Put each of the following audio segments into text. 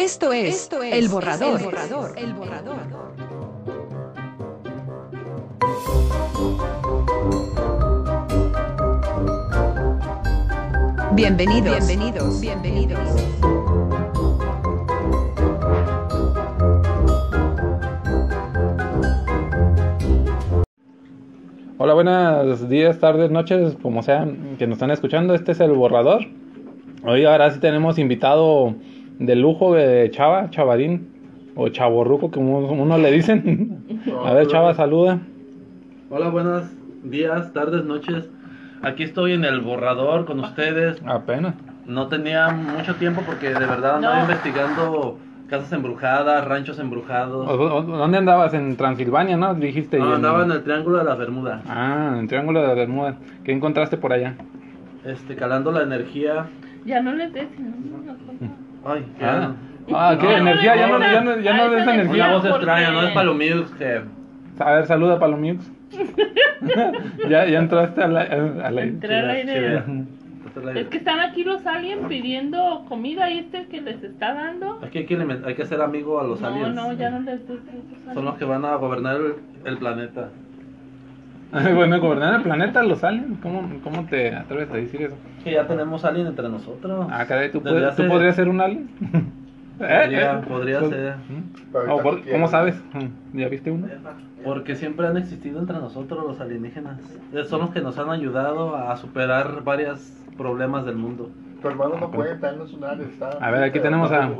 Esto es, El Borrador. El Borrador. El Borrador. Bienvenidos. Bienvenidos. Bienvenidos. Hola, buenos días, tardes, noches, como sean que nos están escuchando. Este es el borrador. Hoy ahora sí tenemos invitado de lujo de Chava, Chavadín o Chaborruco, como uno le dicen. A ver, Chava, saluda. Hola, buenos días, tardes, noches. Aquí estoy en el borrador con ustedes. Apenas. No tenía mucho tiempo porque de verdad andaba No. investigando casas embrujadas, ranchos embrujados. ¿O- o- ¿Dónde andabas? En Transilvania, ¿no? Dijiste. y No, en- andaba en el Triángulo de las Bermudas, Ah, en el Triángulo de las Bermudas. ¿Qué encontraste por allá? este, calando la energía. Ya no les des, no. Ay, qué Ah, ah ¿qué? No, ¿Energía? ¿Ya no, ya no, ya no ah, des esa energía? Una voz extraña, no es Palomix, que A ver, saluda, Palomix. ya, ya entraste al al- al aire. Entré al aire. Es que están aquí los aliens pidiendo comida y este es el que les está dando. Aquí hay que, hay que ser amigo a los No, aliens. no, ya no les esos Son los que van a gobernar el, el planeta. Bueno, gobernar el planeta, los aliens. ¿Cómo, ¿Cómo te atreves a decir eso? Que ya tenemos alien entre nosotros. Ah, caray, ¿tú, puedes- hace- ¿tú podrías ser un alien? Podría- podría Pues- ser. Oh, por-. ¿Cómo sabes? Mm, ¿Ya viste uno? Porque siempre han existido entre nosotros los alienígenas. Eh, Son los que nos han ayudado a superar varios problemas del mundo. Tu hermano Ah, no pues. puede, está en está. A ver, aquí tenemos a,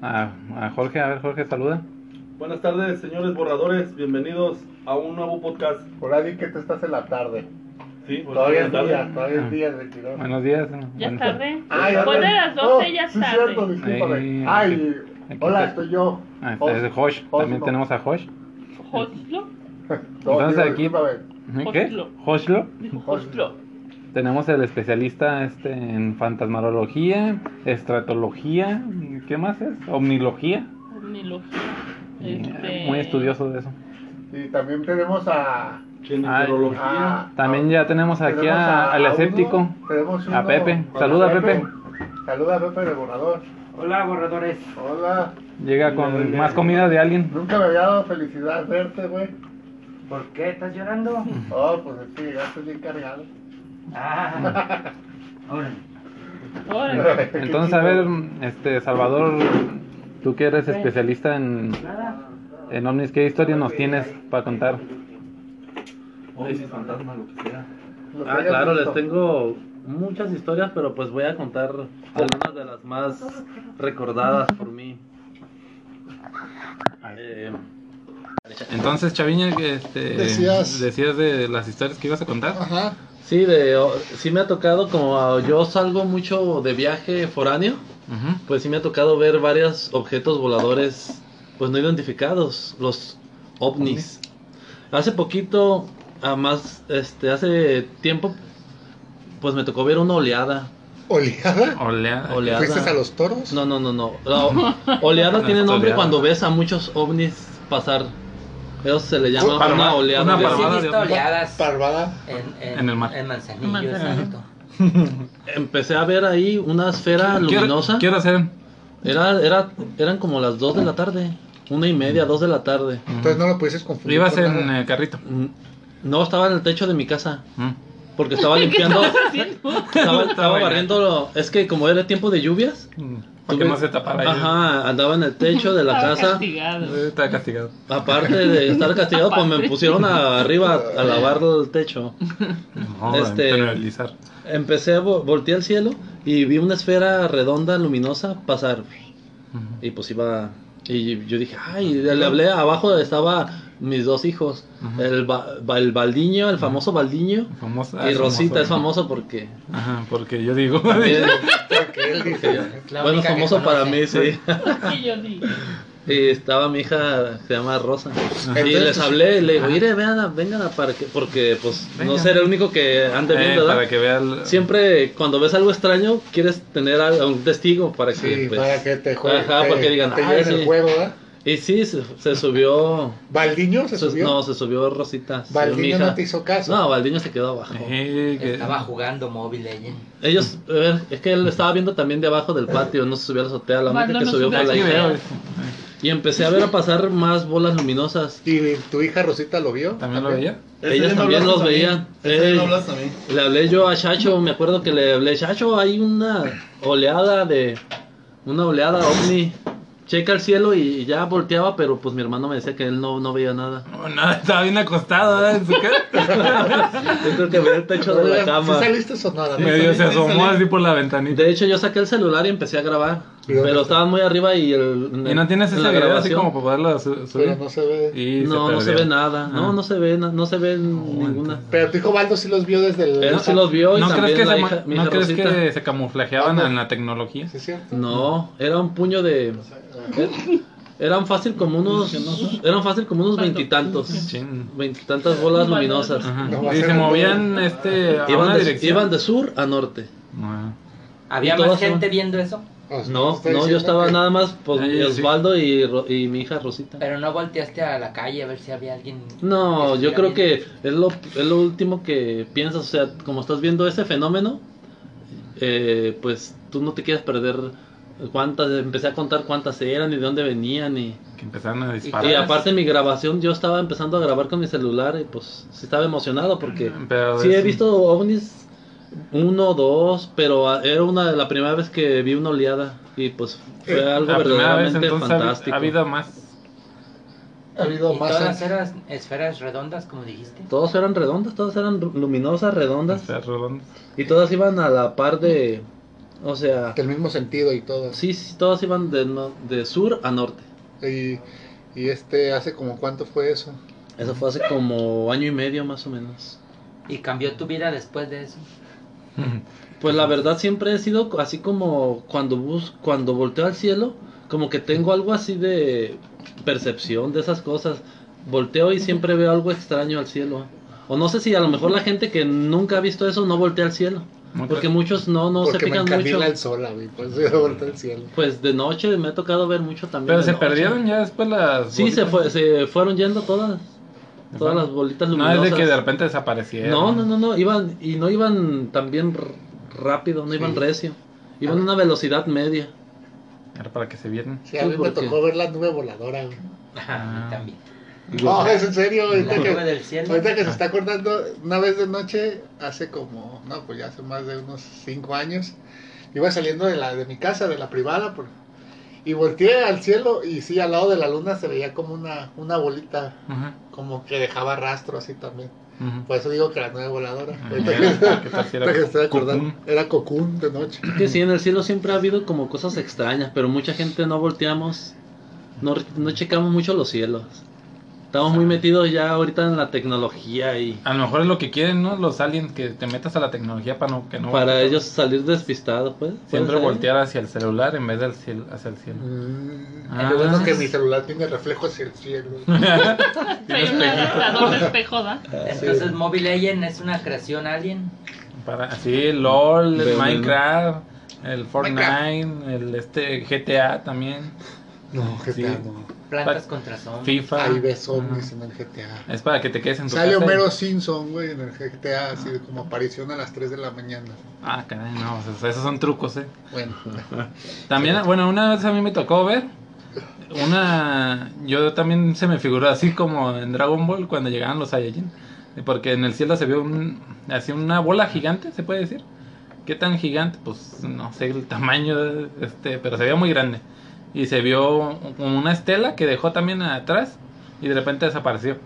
a, a Jorge. A ver, Jorge, saluda. Buenas tardes, señores borradores. Bienvenidos a un nuevo podcast. Por ahí que te estás en la tarde. Sí, pues, Todavía es día, todavía es día de tirón. Buenos días. Ya es tarde. Ah, ya Después de tarde. las 12 Oh, ya es sí, tarde. cierto, discúlpame. Ay, aquí hola, está. estoy yo. Ah, Os- es Josh. También tenemos a Josh. Joslo. No, Entonces digo, aquí- discúlpame. ¿Qué? Tenemos el especialista este en fantasmarología, estratología, ¿qué más es? Omnilogía. Omnilogía. Y, Este- Muy estudioso de eso. Y también tenemos a. Ginecología. a- También ya tenemos aquí tenemos a- al uno, escéptico, tenemos a Pepe. a Saluda, Pepe. Saluda a Pepe de borrador. Hola, borradores. Hola. Llega con más comida de alguien. Nunca me había dado felicidad verte, güey. ¿Por qué estás llorando? Oh, pues es que llegaste bien cargado. Ah, órale. Órale. Entonces, a ver, este Salvador, tú que eres especialista en, en ovnis, ¿qué historia nos tienes para contar? Ovnis, fantasmas, lo que sea. Ah, claro, les tengo muchas historias, pero pues voy a contar algunas de las más recordadas por mí. Eh, Entonces, Chaviña, este, Decías- decías de las historias que ibas a contar. Ajá. Sí, de, sí me ha tocado, como ah, yo salgo mucho de viaje foráneo, pues sí me ha tocado ver varios objetos voladores pues no identificados, los ovnis. Hace poquito, a más, este, hace tiempo, pues me tocó ver una oleada. ¿Oleada? Olea- Oleada. ¿Fuiste a los toros? No, no, no, no. La oleada tiene nombre cuando ves a muchos ovnis pasar. Eso se le llama Parva- una oleada. una parvada de oleadas Parvada. en, en, En el mar. en Manzanillo, Manzanillo. exacto. Empecé a ver ahí una esfera ¿Qué hora- luminosa. ¿Qué hora eran? Era, era, eran como las 2 de la tarde. Una y media, 2 de la tarde. Entonces no lo pudieses confundir. Ibas en nada. el carrito. Mm, No, estaba en el techo de mi casa. Mm. Porque estaba limpiando. estaba, estaba barriendo. Es que como era tiempo de lluvias. Para tuve- no se tapara ahí. Ajá, andaba en el techo de la Estaba casa. castigado. Está castigado. Aparte de estar castigado, pues me pusieron a- arriba a lavar el techo. No, Este- penalizar. Empecé a vo- voltear al cielo y vi una esfera redonda, luminosa, pasar. Y pues iba. Y yo dije, ay, le hablé abajo, estaba mis dos hijos. El, ba- el Baldiño, el famoso Baldiño. Famoso- y ah, Rosita es famoso. famoso porque. Ajá, porque yo digo. también- Porque él dice. Es la bueno, que famoso para mí, sí. Y yo digo. Y estaba mi hija, se llama Rosa. Y les hablé, le digo, mire, vean, vengan a para que, porque pues no ser el único que ande Eh, viendo, ¿verdad? para que vea el- Siempre cuando ves algo extraño, quieres tener a un testigo para que Sí, pues, para que te jueguen. Ajá, te- porque digan, te "Ay, lleven sí". el juego, ¿verdad? Y sí, se, se subió. ¿Baldiño se se- subió? no, se subió Rosita. se subió hija. no te hizo caso. No, Baldiño se quedó abajo. Eh, que- Estaba jugando Mobile Legends. Ellos, a ver, es que él estaba viendo también de abajo del patio, no se subió a la azotea, la única que no subió fue la hija. Y empecé a ver a pasar más bolas luminosas. ¿Y tu hija Rosita lo vio? ¿También lo veía? Ellas también los veían. Mí. Le hablé yo a Chacho, me acuerdo que le hablé, Chacho, hay una oleada de, una oleada ovni. Checa el cielo y ya volteaba, pero pues mi hermano me decía que él no, no veía nada. No, no, estaba bien acostado, ¿eh? ¿En su cara? Yo creo que veía el techo de la ¿Sí cama. saliste sonada? Medio se asomó así por la ventanita. De hecho, yo saqué el celular y empecé a grabar. ¿Y dónde Pero estaban muy arriba y el. ¿Y no tienes en ese video así grabación- como para poderlo su- subir? Pero no se ve. Y No, no se ve nada. No, Ah. no se ve, no se ve ninguna. Pero tu hijo Baldo sí los vio desde el... Él sí los vio y ¿No crees, también que la se, ¿no hija crees que se camuflajeaban en la tecnología? ¿Sí es cierto? No, era un puño de. er- Eran fácil como unos. Eran fácil como unos veintitantos. Veintitantas bolas luminosas. Y se movían este, a Iban una de, dirección. iban de sur a norte. Ah. ¿Había más gente son- viendo eso? No, no, yo estaba que- nada más pues, Ahí, sí. Osvaldo y, Ro- y mi hija Rosita. Pero no volteaste a la calle a ver si había alguien. No, yo creo que es lo, es lo último que piensas, o sea, como estás viendo ese fenómeno, eh, pues tú no te quieres perder cuántas, empecé a contar cuántas eran y de dónde venían y, Que empezaron a disparar. y aparte mi grabación, yo estaba empezando a grabar con mi celular y pues sí estaba emocionado porque Pero sí he visto ovnis, uno, dos, pero ah, era una la primera vez que vi una oleada y pues fue Eh, algo La primera vez verdaderamente entonces fantástico. ha habido más. Ha habido ¿Y más... todas eran esferas redondas, como dijiste? Todas eran redondas, todas eran luminosas, redondas. Redondos. Y todas iban a la par de. O sea. Del mismo sentido y todo. Sí, sí, todas iban de, no- de sur a norte. Y, y este, ¿hace como cuánto fue eso? Eso fue hace como año y medio más o menos. ¿Y cambió tu vida después de eso? Pues la verdad siempre he sido así como cuando bus cuando volteo al cielo, como que tengo algo así de percepción de esas cosas. Volteo y siempre veo algo extraño al cielo. O no sé si a lo mejor la gente que nunca ha visto eso no voltea al cielo. Porque muchos no, no se Porque me fijan mucho. el sol, eso yo vuelto al cielo. Pues de noche me ha tocado ver mucho también. Pero se noche. perdieron ya después las. Sí, se, fue, se fueron yendo todas. Todas las bolitas No luminosas. es de que de repente desaparecieron. no, no, no, no, iban y no iban también rápido, no iban recio. Iban a una velocidad media. Era para que se vieran. Sí, a mí me tocó ver la nube voladora, Ah. mí también. No, es en serio. Ahorita que, ahorita que se está acordando, una vez de noche, hace como, no, pues ya hace más de unos cinco años, iba saliendo de la de mi casa, de la privada, por, y volteé al cielo y sí, al lado de la luna se veía como una, una bolita, como que dejaba rastro así también. Por eso digo que la nube voladora. Ah, Ahorita mira, que, ¿qué tal si era estoy Cocoon de noche. Que sí, en el cielo siempre ha habido como cosas extrañas, pero mucha gente no volteamos, no, no checamos mucho los cielos. Estamos muy metidos ya ahorita en la tecnología y A lo mejor es lo que quieren, ¿no? Los aliens, que te metas a la tecnología para no, que no. para ellos salir despistados, pues. ¿puede Siempre voltear hacia el celular en vez del cielo, hacia el cielo. Mm, Ah. qué bueno que mi celular tiene reflejo hacia el cielo. Un de espejo, ¿da? Entonces, Mobile Legend es una creación alien. Para, sí, LOL, el Minecraft, el Fortnite, el este GTA también, No, GTA Sí. no. Plantas Pa- contra zombies. FIFA. Ahí ves Ajá. en el GTA. Es para que te quedes en tu Sale casa. y- Homero Simpson, güey, en el GTA, así de como aparición a las 3 de la mañana. Ah, caray, no, o sea, esos son trucos, eh. Bueno, También, bueno, una vez a mí me tocó ver una. Yo también se me figuró así como en Dragon Ball cuando llegaban los Saiyajin. Porque en el cielo se vio un, así una bola gigante, se puede decir. ¿Qué tan gigante? Pues no sé el tamaño, este, pero se veía muy grande. Y se vio como una estela que dejó también atrás y de repente desapareció.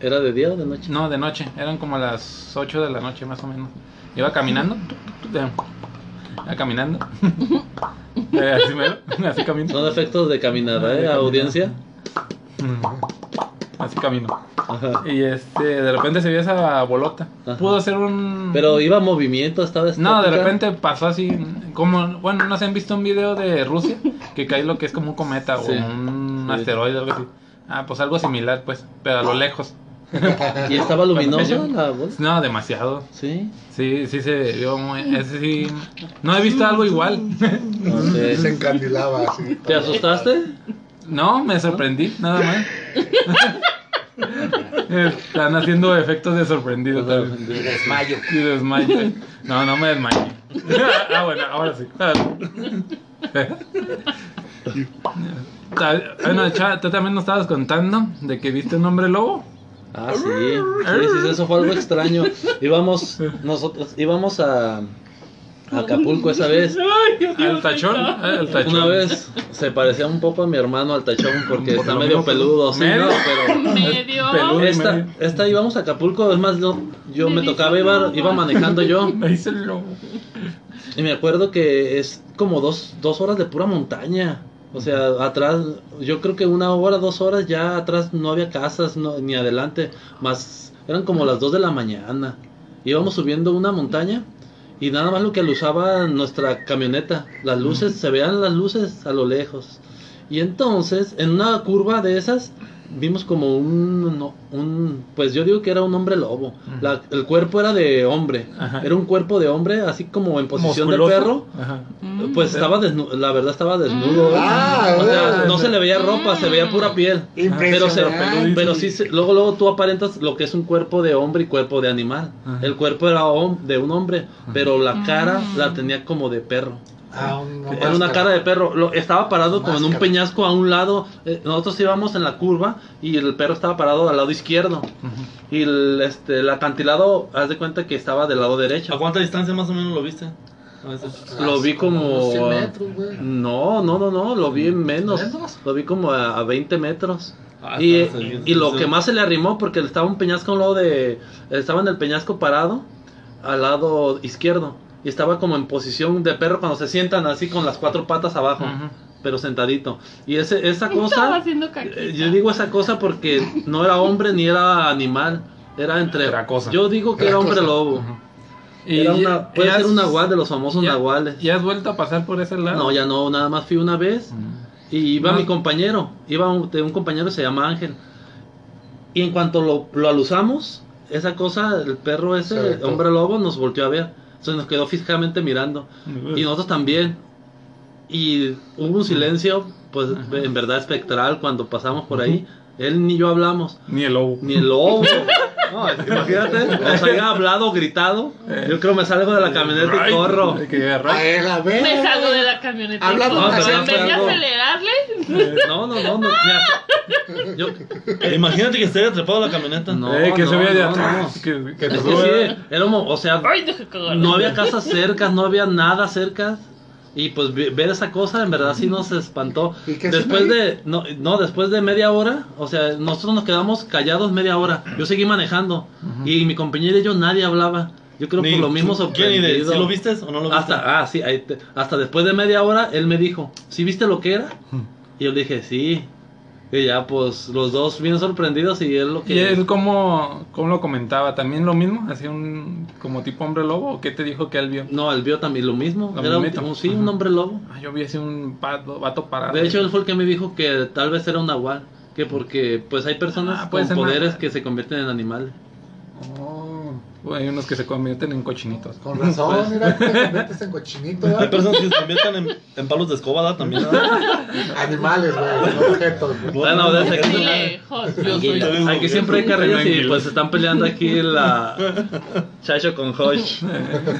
¿Era de día o de noche? No, de noche, eran como las 8 de la noche más o menos. Iba caminando, iba caminando. Eh, así, mero, así camino. Son efectos de caminada, ¿eh? Audiencia. Así camino. Ajá. Y este, de repente se vio esa bolota. Ajá. Pudo ser un. Pero iba a movimiento, estaba No, de estática. repente pasó así. Como, bueno, no se han visto un video de Rusia que cae lo que es como un cometa Sí. o un Sí. asteroide, algo así. Ah, pues algo similar, pues, pero a lo lejos. ¿Y estaba luminosa la voz? No, demasiado. Sí. Sí, sí se vio muy. Ese sí. No he visto algo igual. No sé. se encandilaba así. ¿Te asustaste? No, me sorprendí, nada más. Están haciendo efectos de sorprendido. Y desmayo. Y desmayo. No, no me desmayé. ah, bueno, ahora sí. Ah, Bueno, Cha, tú también nos estabas contando de que viste un hombre lobo. Ah, sí. Sí, sí, eso fue algo extraño. Íbamos, nosotros íbamos a Acapulco esa vez. Al tachón. eh, al tachón. Una vez se parecía un poco a mi hermano al tachón porque Por está medio peludo, sí, medio. no, pero Medio. Peludo. esta, medio. esta íbamos a Acapulco, es más, yo, yo Me tocaba, iba, iba manejando yo Me hice el lobo. y me acuerdo que es como dos, dos horas de pura montaña. O sea, atrás, yo creo que una hora, dos horas ya atrás no había casas no, ni adelante, más eran como las dos de la mañana. Íbamos subiendo una montaña y nada más lo que alusaba nuestra camioneta, las luces, se veían las luces a lo lejos. Y entonces, en una curva de esas, vimos como un, no, un pues yo digo que era un hombre lobo. La- el cuerpo era de hombre, Ajá. era un cuerpo de hombre, así como en posición de perro. Ajá. Mm. Pues estaba desnudo, la verdad estaba desnudo. Ah, o sea, bueno. no se le veía ropa, se veía pura piel. Pero, se, pero sí, se- luego, luego tú aparentas lo que es un cuerpo de hombre y cuerpo de animal. Ajá. El cuerpo era de un hombre, pero la cara la tenía como de perro. Ah, un- una cara de perro. Lo, estaba parado como en un peñasco a un lado. eh, nosotros íbamos en la curva y el perro estaba parado al lado izquierdo. Y el, este, el acantilado, haz de cuenta que estaba del lado derecho. ¿A cuánta distancia más o menos lo viste? A. Lo vi como... 100 metros, güey. No, no, no, no, lo vi en menos. Lo vi como a, a 20 metros. Ah, y, bien, y lo que más se le arrimó, porque estaba un peñasco a un lado de... Estaba en el peñasco parado, al lado izquierdo. Y estaba como en posición de perro cuando se sientan así con las cuatro patas abajo. Pero sentadito. Y ese, esa Estaba cosa... eh, Yo digo esa cosa porque no era hombre ni era animal. Era entre... Era cosa. Yo digo que Era era hombre cosa. lobo. Ujú. Era una, puede ser un nahual de los famosos ya- nahuales. ¿Ya has vuelto a pasar por ese lado? No, ya no, nada más fui una vez. Y iba No. mi compañero, iba un, de un compañero que se llama Ángel. Y en cuanto lo, lo alusamos, esa cosa, el perro Se ese, aventó. hombre lobo, nos volteó a ver. Entonces nos quedó fijamente mirando. Y nosotros también. Y hubo un silencio, pues en verdad espectral cuando pasamos por ahí. Él ni yo hablamos, Ni el lobo. ni el lobo. No, imagínate, nos haya hablado, gritado. Yo creo me salgo de la camioneta y corro. A a. Me salgo de la camioneta. Todo. hacer en vez de acelerarle, No, no, no, no. mira, yo, Imagínate que esté atrapado en la camioneta. No, Eh, que se no, vea de no, atrás. no. Que, que te Es que sí, era o sea, ay, no había casas cercas, no había nada cerca. Y pues ve- ver esa cosa en verdad sí nos espantó. ¿Y qué Después de, no, no, después de media hora, o sea, nosotros nos quedamos callados media hora. Yo seguí manejando y mi compañero y yo nadie hablaba. Yo creo Ni- por lo mismo ¿Quién ni de- sorprendido. ¿Sí lo viste o no lo viste? Hasta, ah, sí, ahí te- hasta después de media hora él me dijo, ¿sí viste lo que era? Y yo le dije, sí. Y ya pues los dos bien sorprendidos y él lo que... ¿Y él cómo, cómo lo comentaba? ¿También lo mismo? ¿Hacía un como tipo hombre lobo? ¿O qué te dijo que él vio? No, él vio también lo mismo. Lo Era un, un- sí, Ajá. un hombre lobo. Ah, yo vi así un vato, vato parado. De hecho, él fue el que me dijo que tal vez era un nahual. Que porque pues hay personas Ah, con poderes que se convierten en animales. Oh, Hay unos que se convierten en cochinitos. con razón, mira, te conviertes en cochinito, Hay ¿verdad? personas que se convierten en, en palos de escoba ¿verdad? también. ¿verdad? Animales, güey, no objetos. güey. Bueno, desde aquí, lejos. Yo soy. Anguila. aquí siempre hay carrillos y pues se están peleando aquí la Chacho con Josh.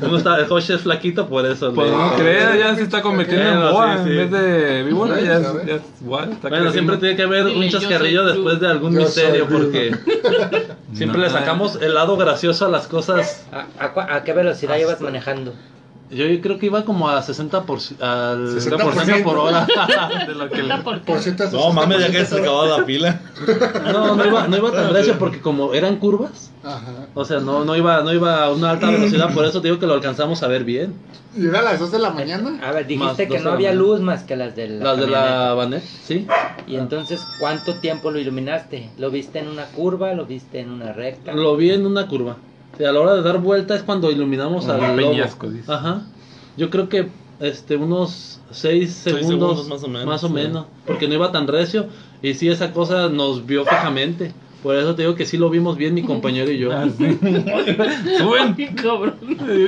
¿Cómo está? El Josh es flaquito, por eso. Pues no creas, ya se está convirtiendo en Bueno, boa sí, sí. en vez de víbora. Ya es, ¿sabes? ya es boa, está Bueno, creciendo. siempre tiene que haber un chascarrillo después de algún Yo misterio porque siempre No, le sacamos el lado gracioso a las cosas. ¿A, a cua- a qué velocidad ibas manejando? Yo creo que iba como a 60 por, al 60% 60 por hora. de lo que le- hasta No mames, ya que se 60%. acababa la pila. No, no iba, no iba tan recio porque como eran curvas, Ajá. o sea, no, no iba, no iba a una alta velocidad, por eso te digo que lo alcanzamos a ver bien. Y era a las 2 de la mañana. A ver, dijiste que no había mañana. luz más que las de la Las de la. Vanet, sí. Y entonces, ¿cuánto tiempo lo iluminaste? ¿Lo viste en una curva? ¿Lo viste en una recta? Lo vi en una curva. A la hora de dar vuelta es cuando iluminamos al lobo. peñasco, dice. Ajá. Yo creo que este unos 6 segundos, segundos más o menos, más o sí. menos, porque no iba tan recio y sí esa cosa nos vio fijamente. Por eso te digo que sí lo vimos bien mi compañero y yo. Ah, sí. Ay, cabrón.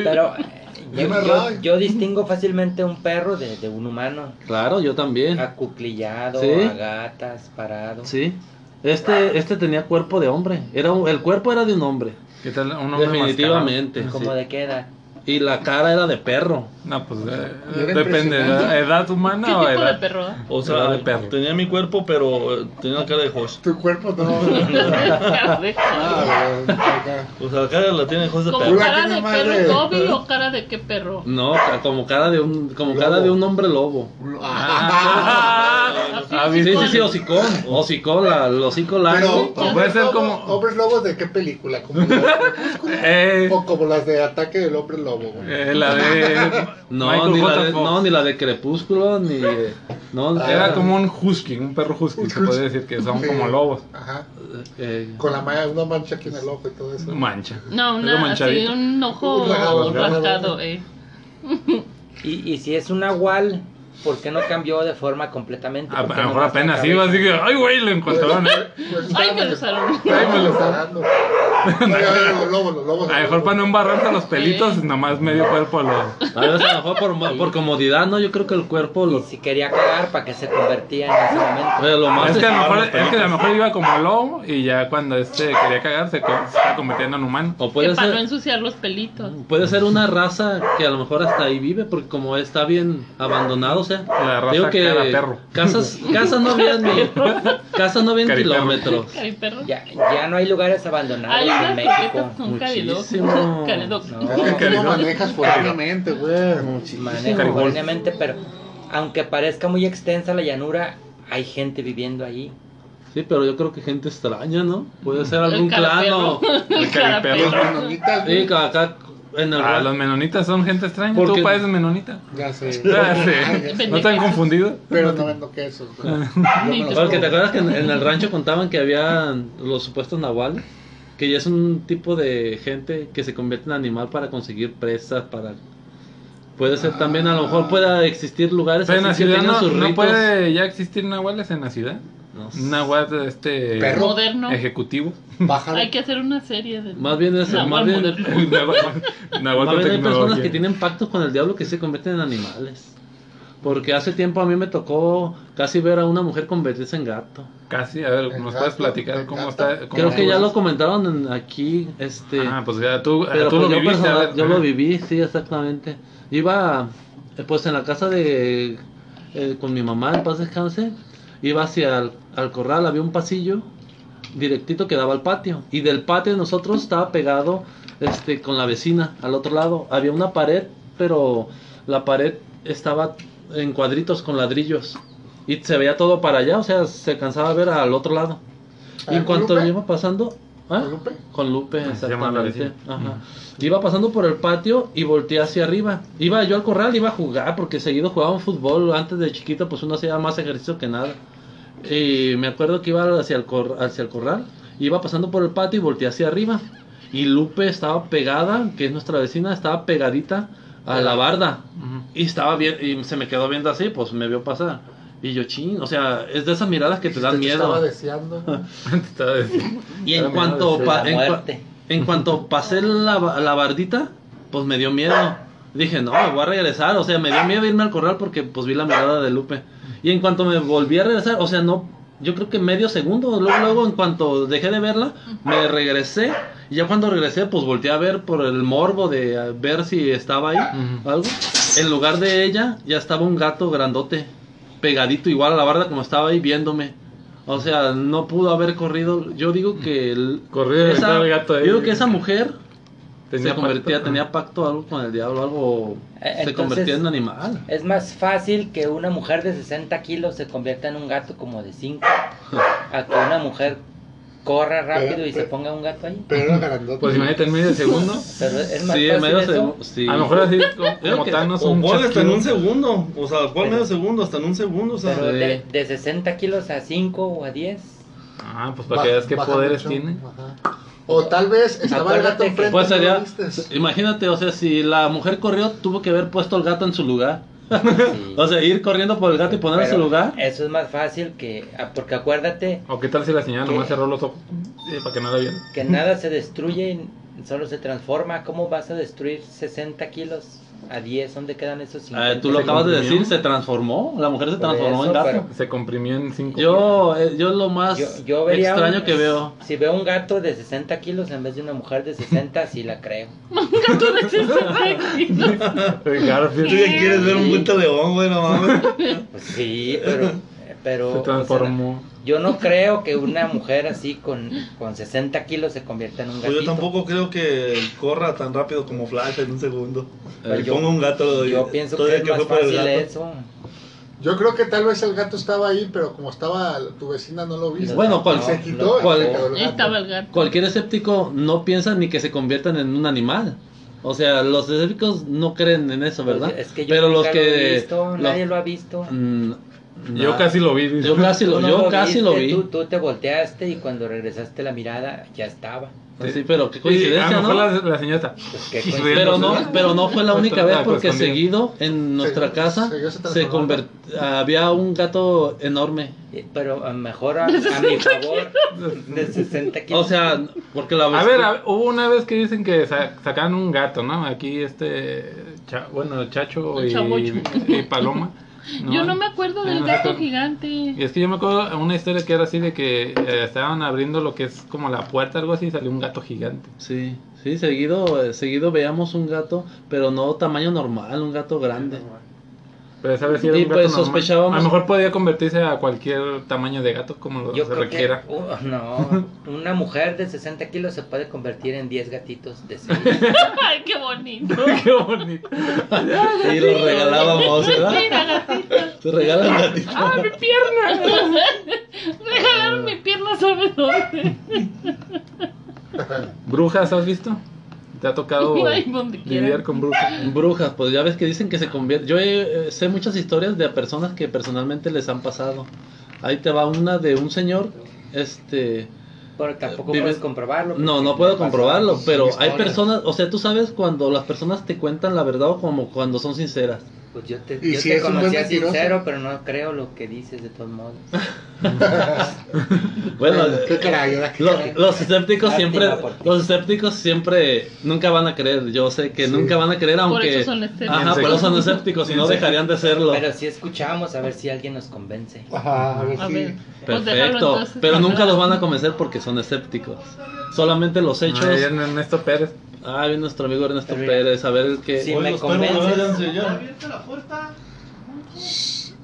Pero eh, Yo, distingo fácilmente un perro de, de un humano. Claro, yo también. Acuclillado, Sí. a gatas, parado. Sí. Este, este tenía cuerpo de hombre. Era el cuerpo era de un hombre. ¿Qué tal? Un hombre Definitivamente. mascarado. Como sí. de qué edad. Y la cara era de perro. No, pues eh, depende. ¿edad- ¿Edad ¿Qué humana o tipo de edad? perro? O sea, de perro. tenía mi cuerpo, pero eh, tenía la cara de Josh. Tu cuerpo no. Cara de- Ah, acá. O sea, la cara la tiene Josh de ¿Como perro. Cara de perro Toby o cara de qué perro? No, ca- como cara de un, como Lobo. cara de un hombre lobo. Ah, Así, ah, Sí, sí, sí, hocicón. Hocicón, la, el hocico largo. Pero, O puede ser ¿hombres como- ¿Hombres lobos de qué película? ¿Como de Crepúsculo? Eh, O como las de Ataque del Hombre Lobo, güey. eh, la de No, ni la de, Fox. no, ni la de Crepúsculo, ni. No, Ah. Era como un husky, un perro husky, Un se puede husky. decir que son Sí. como lobos. Ajá. eh, Con la ma- una mancha aquí en el ojo y todo eso. Mancha. No, una, así, un ojo rasgado, eh. Y, y si es un nahual, ¿por qué no cambió de forma completamente? A, a ¿Por lo mejor apenas iba así que, ay, güey, lo encontraron. ¿eh? Pues, Ay, me lo usaron. Ay, me lo está dando. Oye, oye, los lobos, los lobos. A lo mejor para no embarrarse los pelitos, nomás medio cuerpo lo. a lo mejor por, por comodidad, ¿no? Yo creo que el cuerpo Y lo. si quería cagar, ¿para qué se convertía en ese momento? Pero lo más Es que, a lo mejor, es que a lo mejor iba como lobo y ya cuando este quería cagar se, está convirtiendo en humano. O Que puede para no ser, ensuciar los pelitos. puede ser una raza que a lo mejor hasta ahí vive, porque como está bien abandonado, sea. La raza digo que cara perro. casas, casas no habían ni. Casas no habían Cariperro. kilómetros. Cari perro. Ya, ya no hay lugares abandonados Hay en México. caridoc. Muchísimo. Caridoc. No. Lo manejas fuertemente, güey. Manejo Caribol. erróneamente, pero aunque parezca muy extensa la llanura, hay gente viviendo allí. Sí, pero yo creo que gente extraña, ¿no? Puede ser algún clan o. El cariperro. Sí, acá en el. Ah, los menonitas son gente extraña. Porque- Tú pareces menonita. Ya sé. Ya sé. ¿No te han confundido? Pero no vendo quesos, Porque te como. acuerdas que en, en el rancho contaban que había los supuestos nahuales, que ya es un tipo de gente que se convierte en animal para conseguir presas, para puede ser también a lo mejor pueda existir lugares Pero en la así que ciudad no, sus no puede ya existir nahuales en la ciudad. No sé. Un nahual este Perro. Moderno. ejecutivo. Bájalo. Hay que hacer una serie de. Más bien es Nahual más bien, moderno. nahual más bien hay personas tecnología. que tienen pactos con el diablo que se convierten en animales. Porque hace tiempo a mí me tocó casi ver a una mujer convertirse en gato. Casi, a ver, ¿nos gato, puedes platicar cómo está? cómo Creo que ya lo comentaron en- aquí, este... Ah, pues ya tú, Pero tú pues lo yo, viviste. a personal- ver. yo lo viví, sí, exactamente. Iba, eh, pues en la casa de, eh, con mi mamá, en paz descanse, iba hacia el al corral, había un pasillo directito que daba al patio. Y del patio de nosotros estaba pegado este, con la vecina, al otro lado. Había una pared, pero la pared estaba en cuadritos con ladrillos. Y se veía todo para allá, o sea, se alcanzaba a ver al otro lado. Y ¿Ah, en cuanto Lupe? iba pasando... ¿ah? ¿Con Lupe? Con Lupe, Ah, exactamente. Ajá. Iba pasando por el patio y volteé hacia arriba. Iba yo al corral, iba a jugar porque seguido jugaba fútbol. Antes de chiquito, pues uno hacía más ejercicio que nada. Y me acuerdo que iba hacia el, cor- hacia el corral. Iba pasando por el patio y volteé hacia arriba. Y Lupe estaba pegada, que es nuestra vecina, estaba pegadita a la barda. Y estaba bien, y se me quedó viendo así, pues me vio pasar. Y yo, chin, o sea, es de esas miradas que te dan Estaba miedo. deseando. Te estaba diciendo. Y en cuanto, en, cua- muerte. en cuanto pasé la, ba- la bardita, pues me dio miedo. Dije, no, me voy a regresar. O sea, me dio miedo irme al corral porque pues vi la mirada de Lupe. Y en cuanto me volví a regresar, o sea, no, yo creo que medio segundo, luego, luego, en cuanto dejé de verla, me regresé. Y ya cuando regresé, pues volteé a ver por el morbo de ver si estaba ahí, Ujú. algo. En lugar de ella, ya estaba un gato grandote, pegadito igual a la barda como estaba ahí viéndome. O sea, no pudo haber corrido. Yo digo que el, Corrido esa, estaba el gato ahí. yo digo que esa mujer Tenía se convertía, pacto. tenía pacto algo con el diablo, algo Eh, se entonces- convertía en animal. Es más fácil que una mujer de 60 kilos se convierta en un gato como de 5 a que una mujer corra rápido y se ponga un gato ahí. Pero era grandote. Pues imagínate en medio segundo. Pero es más Sí, en fácil medio eso. segu- sí. A lo mejor así como, Creo como que- Thanos O un ponle hasta en un segundo. O sea, ¿cuál Pero- medio segundo? Hasta en un segundo. O sea, Pero de, de 60 kilos a 5 o a 10. Ah, pues para que veas qué poderes mucho. tiene. Ajá. O tal vez estaba el gato enfrente. Pues y no sería, viste. imagínate, o sea, si la mujer corrió, tuvo que haber puesto el gato en su lugar. Sí. O sea, ir corriendo por el gato y ponerlo en su lugar. Eso es más fácil que. ah, Porque acuérdate O qué tal si la señora nomás cerró los ojos eh, para que no la vieran. que nada se destruye, solo se transforma. ¿Cómo vas a destruir 60 kilos? A 10, ¿dónde quedan esos Ah, 50? tú lo Se acabas de comprimió. decir, se transformó. La mujer se transformó en eso, gato. pero- Se comprimió en 5 Yo, eh, yo lo más Yo, yo vería extraño un- que veo. Si veo un gato de 60 kilos en vez de una mujer de 60, sí la creo. Garfield. Tú ya quieres ver un bulto león, güey, no mames. Pues sí, pero... pero Se o sea, transformó. yo no creo que una mujer así con, con 60 kilos se convierta en un Pues gatito. yo tampoco creo que corra tan rápido como Flash en un segundo. Pero yo- pongo un gato. Yo pienso que es más fácil eso. Yo creo que tal vez el gato estaba ahí, pero como estaba tu vecina no lo viste. Bueno, cual- se quitó y cual- se quedó el Ahí gato. estaba el gato. Cualquier escéptico no piensa ni que se conviertan en un animal. O sea, los escépticos no creen en eso, ¿verdad? Pues Es que yo Pero los nunca lo he que visto, lo- nadie lo ha visto. Yo casi lo vi. Yo casi lo, no yo casi lo viste, vi. Tú, tú te volteaste y cuando regresaste la mirada ya estaba. Sí, pero qué Sí, a coincidencia, lo mejor ¿no? la, la señora. Pues, coincidencia. Pero no, pero no fue la única vez pues, porque seguido en nuestra Se- casa se se convert- había un gato enorme. Eh, Pero a mejor a, a mi favor de 60 kilos. O sea, porque la A ver, a- hubo una vez que dicen que sa- sacaron un gato, ¿no? Aquí este, Cha- bueno, Chacho y Paloma. Yo no me acuerdo del no gato sé. gigante. Y es que yo me acuerdo de una historia que era así de que eh, estaban abriendo lo que es como la puerta, algo así, y salió un gato gigante. Sí, sí, seguido, eh, seguido veíamos un gato, pero no tamaño normal, un gato grande. Pero esa vez sí era Y un gato pues normal. sospechábamos- A lo mejor podía convertirse a cualquier tamaño de gato como lo Yo se creo requiera. que uh, no, una mujer de 60 kilos se puede convertir en 10 gatitos de 6. Ay, qué bonito. Qué bonito. Y lo regalábamos, ¿verdad? Mira, gatito. Te regalan gatito. ¡Ah, mi pierna! Regalaron mi pierna, ¿sabes dónde? ¿Brujas has visto? ¿Te ha tocado lidiar con brujas? Brujas, pues ya ves que dicen que se convierte. Yo eh, sé muchas historias de personas que personalmente les han pasado. Ahí te va una de un señor, este, Pero tampoco Vive- puedes comprobarlo. no, porque no puedo comprobarlo, pero hay personas, o sea, tú sabes cuando las personas te cuentan la verdad o como cuando son sinceras. Pues yo te, Y yo si te conocía sincero, pero no creo lo que dices de todos modos. Bueno, qué caray, ¿verdad? Qué Lo- caray. los escépticos Lástima siempre, por los escépticos siempre nunca van a creer. Yo sé que nunca van a creer, aunque. eso son escépticos. Ajá, por eso son escépticos, si no dejarían de serlo. Pero sí escuchamos a ver si alguien nos convence. Ajá, a ver A si- ver, pues Perfecto, entonces pero nunca los van a convencer porque son escépticos. Solamente los hechos. En Ernesto Pérez. Ah, viene nuestro amigo Ernesto Pero- Pérez, a ver qué. Oye, me convences.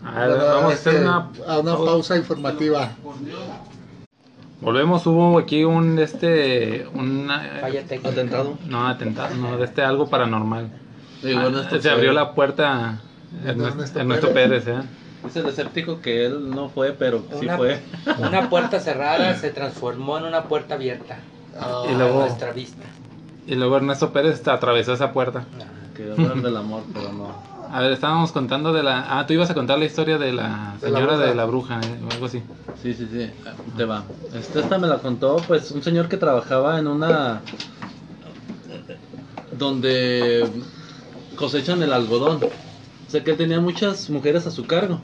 A ver, Bueno, vamos a este, hacer una... a una pausa informativa. Volvemos, hubo aquí un, este, una... Falla técnica. Atentado. No, atentado, no, de este algo paranormal. Ah, se abrió Pérez. la puerta Ernesto, Ernesto Ernesto Pérez, ¿eh? Dice el escéptico que él no fue, pero sí fue. una puerta cerrada se transformó en una puerta abierta. Ah, Y luego- A nuestra vista. Y luego Ernesto Pérez atravesó esa puerta. Que hablan del amor, pero no. A ver, estábamos contando de la... Ah, tú ibas a contar la historia de la De la señora bruja. de la bruja, ¿eh? o algo así. Sí, sí, sí, te va. Este, esta me la contó, pues, un señor que trabajaba en una... donde cosechan el algodón. O sea, que él tenía muchas mujeres a su cargo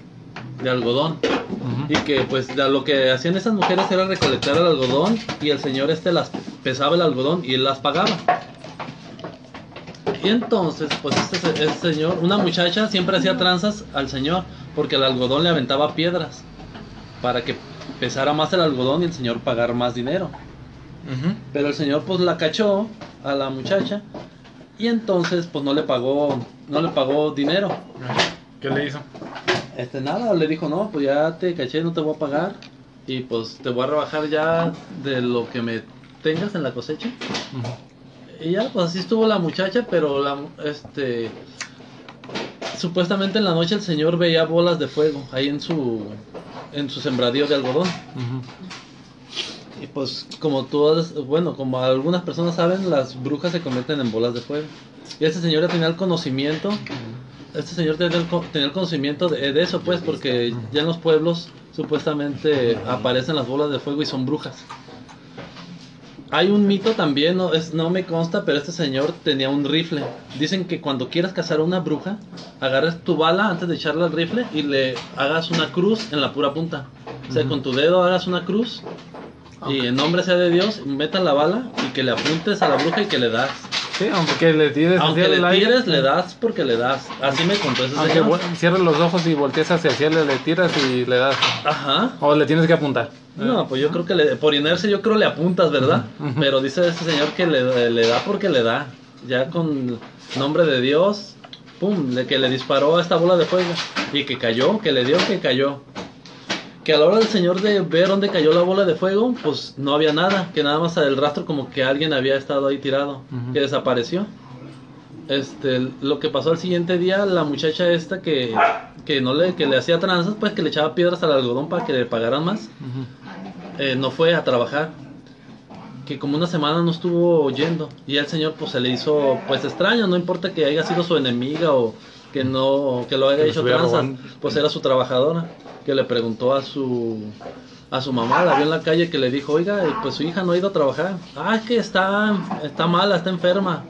de algodón. Y que, pues, lo que hacían esas mujeres era recolectar el algodón y el señor este las pesaba el algodón y él las pagaba. Y entonces, pues, este, este señor, una muchacha siempre hacía tranzas al señor porque el algodón le aventaba piedras para que pesara más el algodón y el señor pagar más dinero. Pero el señor pues la cachó a la muchacha y entonces pues no le pagó no le pagó dinero. ¿Qué le hizo? Este nada, le dijo, "No, pues ya te caché, no te voy a pagar y pues te voy a rebajar ya de lo que me tengas en la cosecha." Y ya pues así estuvo la muchacha, pero la este supuestamente en la noche el señor veía bolas de fuego ahí en su en su sembradío de algodón. Y pues como todas, bueno, como algunas personas saben, las brujas se convierten en bolas de fuego. Y este señor ya tenía el conocimiento, este señor tenía el, tenía el conocimiento de, de eso, pues, porque ya en los pueblos supuestamente aparecen las bolas de fuego y son brujas. Hay un mito también, no, es, no me consta, pero este señor tenía un rifle. Dicen que cuando quieras cazar a una bruja, agarres tu bala antes de echarle al rifle y le hagas una cruz en la pura punta. O sea, con tu dedo hagas una cruz y en nombre sea de Dios, metas la bala y que le apuntes a la bruja y que le das. Sí, aunque le tires Aunque hacia le el aire, tires, le das porque le das. Así me contó ese Aunque señor. cierres los ojos y voltees hacia el cielo, le tiras y le das. Ajá. O le tienes que apuntar. No, pues yo creo que le- por inercia yo creo le apuntas, ¿verdad? Pero dice ese señor que le, le da porque le da. Ya con nombre de Dios, pum, de que le disparó a esta bola de fuego y que cayó, que le dio que cayó. Que a la hora del señor de ver dónde cayó la bola de fuego, pues no había nada, que nada más el rastro como que alguien había estado ahí tirado, que desapareció. Este, lo que pasó al siguiente día, la muchacha esta que, que no le, que le hacía tranzas, pues que le echaba piedras al algodón para que le pagaran más eh, no fue a trabajar. Que como una semana no estuvo yendo. Y al señor pues se le hizo pues extraño, no importa que haya sido su enemiga o que no que lo haya Que hecho robando. pues era su trabajadora que le preguntó a su a su mamá, la vio en la calle que le dijo, "Oiga, eh, pues su hija no ha ido a trabajar." "Ah, es que está está mala, está enferma."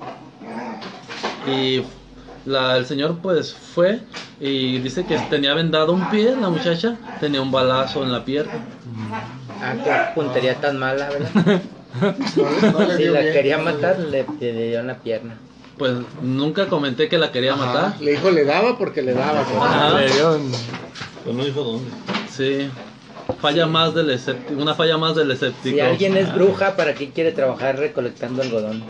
Y la, el señor pues fue y dice que tenía vendado un pie, la muchacha tenía un balazo en la pierna. Ah, qué puntería tan mala, ¿verdad? No no Si la bien. quería matar, le, le dio en la pierna. Pues nunca comenté que la quería Ajá, matar. Le dijo le daba porque le daba. Le dio en- Pero no dijo dónde. Sí. Falla más del escéptico, una falla más del escéptico. Si alguien es bruja, ¿para qué quiere trabajar recolectando algodón?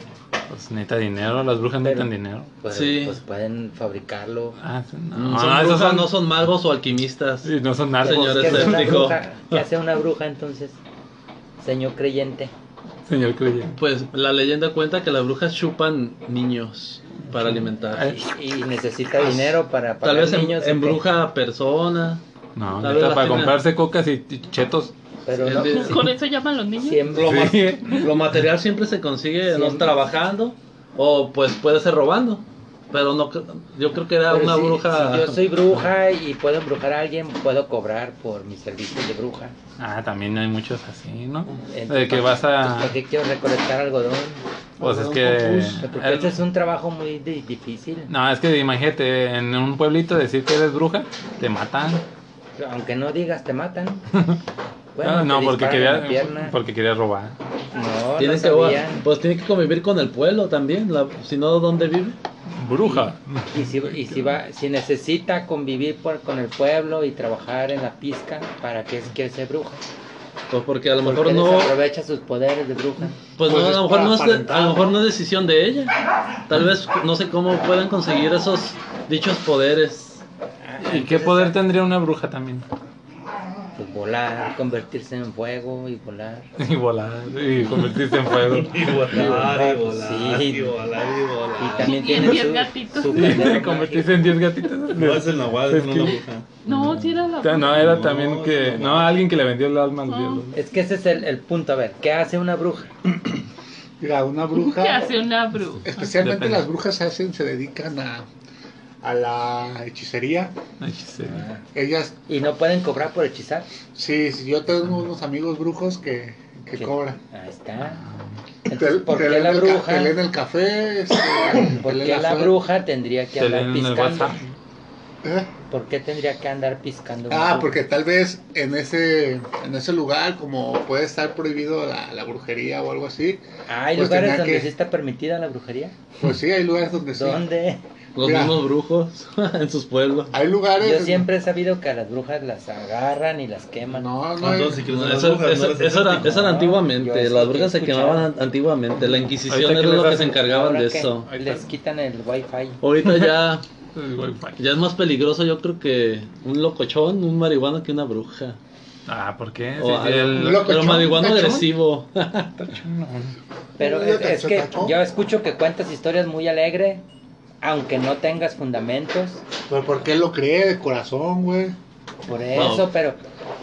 Pues necesita dinero, las brujas Pero- necesitan dinero. Pues, Sí. pues pueden fabricarlo. Ah, sí, no, Mm, no, son esos brujas, son, no son magos o alquimistas. sí, no son narcos, Señores. ¿Qué hace, una escéptico. bruja? ¿Qué hace una bruja entonces? Señor creyente. señor creyente. Pues la leyenda cuenta que las brujas chupan niños para alimentar. Y necesita dinero para Tal pagar vez niños. ¿o qué? embruja a personas. No, Tal vez para comprarse cocas y chetos. Pero El no, de- Con eso llaman los niños. siempre. Lo, ma- Sí. lo material siempre se consigue no trabajando o pues puede ser robando. Pero no, yo creo que era Pero una si- bruja. si yo soy bruja y puedo embrujar a alguien, puedo cobrar por mis servicios de bruja. Ah, también hay muchos así, ¿no? Entonces, De que vas ¿Para a... qué quiero recolectar algodón? Pues es que... Porque este es un trabajo muy di- difícil. No, es que imagínate, en un pueblito decir que eres bruja, te matan. Aunque no digas, te matan. Ah, no, porque quería, porque quería robar. No, Tiene no que, pues tiene que convivir con el pueblo también, la- si no, ¿dónde vive? Bruja. Y si, y si, va, si necesita convivir por- con el pueblo y trabajar en la pizca, ¿para qué quiere ser bruja? Pues porque a lo Porque mejor no, desaprovecha sus poderes de bruja. pues no, Pues a lo mejor no es, de- a lo mejor no es decisión de ella. Tal vez no sé cómo puedan conseguir esos dichos poderes. ¿Y qué poder tendría una bruja también? Volar, convertirse en fuego y volar. Y volar, y convertirse en fuego. Y volar, y volar, Sí. y volar, y volar. Y también Y tiene diez su, gatitos. su Y convertirse en 10 gatitos. No es el Nahual, es una bruja. No, si era la. O sea, no, era No, también que... no. No, alguien que le vendió el alma al No. diablo. Es que ese es el, el punto. A ver, ¿qué hace una bruja? Mira, una bruja. ¿Qué hace una bruja? Especialmente Depende. las brujas hacen, se dedican a, a la hechicería. Ay, sí. Ellas, Y no pueden cobrar por hechizar. sí, sí, yo tengo unos amigos brujos que, que cobran. Ahí está. Te, Entonces, ¿por te qué la bruja? te leen el café. este, ¿Por qué la bruja tendría que andar piscando? ¿Eh? ¿Por qué tendría que andar piscando? Ah, porque tal vez en ese, en ese lugar, como puede estar prohibido la, la brujería o algo así, Ah, ¿Hay pues lugares donde que- sí está permitida la brujería? pues sí, hay lugares donde sí. ¿Dónde? Los Mira. mismos brujos en sus pueblos. Hay lugares. Yo siempre he sabido que a las brujas las agarran y las queman. No, no Entonces, Eso, eso- no eso era, eso antiguamente, las brujas se quemaban an- antiguamente, la Inquisición era lo que se encargaban de eso. Les quitan el wifi. Ahorita ya, El wifi. ya es más peligroso yo creo que un locochón, un marihuana que una bruja. Ah, ¿por qué? O Sí, sí, el- Locochón, marihuana cachón. agresivo. Pero es, es ¿se que yo escucho que cuentas historias muy alegre, aunque no tengas fundamentos. Pero ¿por qué lo cree de corazón, güey? Por eso, No. pero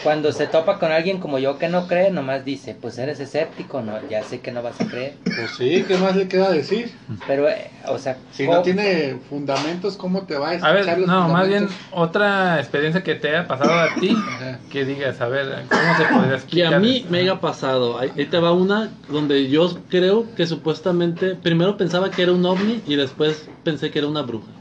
cuando se topa con alguien como yo que no cree, nomás dice, pues eres escéptico, no, ya sé que no vas a creer. Pues sí, ¿qué más le queda decir? Pero, eh, o sea, Si ¿cómo- no tiene fundamentos, ¿cómo te va a A echar ver, los no, más bien otra experiencia que te haya pasado a ti, que digas, a ver, ¿cómo se podría Que explicar? a mí me haya pasado. Ahí ahí te va una donde yo creo que supuestamente, primero pensaba que era un ovni y después pensé que era una bruja.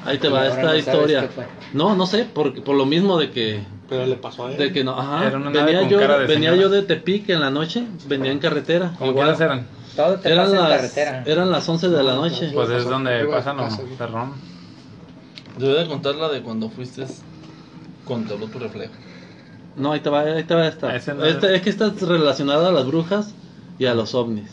Ahí te Y va esta no historia. No, no sé, por, por lo mismo de que Pero le pasó a él. De que no, ajá. Era una nave venía con yo, cara de venía señora. yo de Tepic en la noche, venía en carretera. ¿Cómo igual, quiénes eran? Todo te Eran pasa en las, carretera. eran las 11 de la No, noche. no, Pues es donde pasan los güey. perrón. Yo voy a contar la de cuando fuiste con te habló tu reflejo. No, ahí te va, ahí te va esta. Ese no Este- es- es que está relacionada a las brujas y a los ovnis.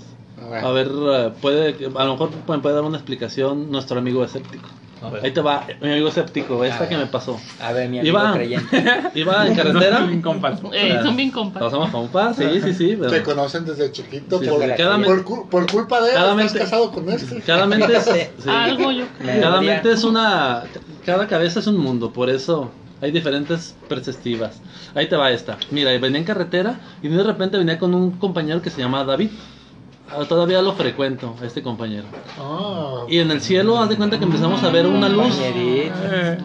A ver, eh, puede, a lo mejor puede puede dar una explicación nuestro amigo escéptico. A ver. Ahí te va, mi amigo escéptico, esta A que me pasó. A ver, mi amigo Iba, creyente. iba en carretera. Bien compas. Eh, son bien compas. Pasamos compas, sí, sí, sí. pero- Te conocen desde chiquito Sí, por, cada por, cu- por culpa de él. cada Estás mente- casado con este. Cada mente es, sí. Algo yo Cada mente es una. Cada cabeza es un mundo, por eso hay diferentes perspectivas. Ahí te va esta. Mira, venía en carretera y de repente venía con un compañero que se llama David. Ah, Todavía lo frecuento, este compañero. Ah, Y en el cielo, haz de cuenta que empezamos a ver una luz. Eh,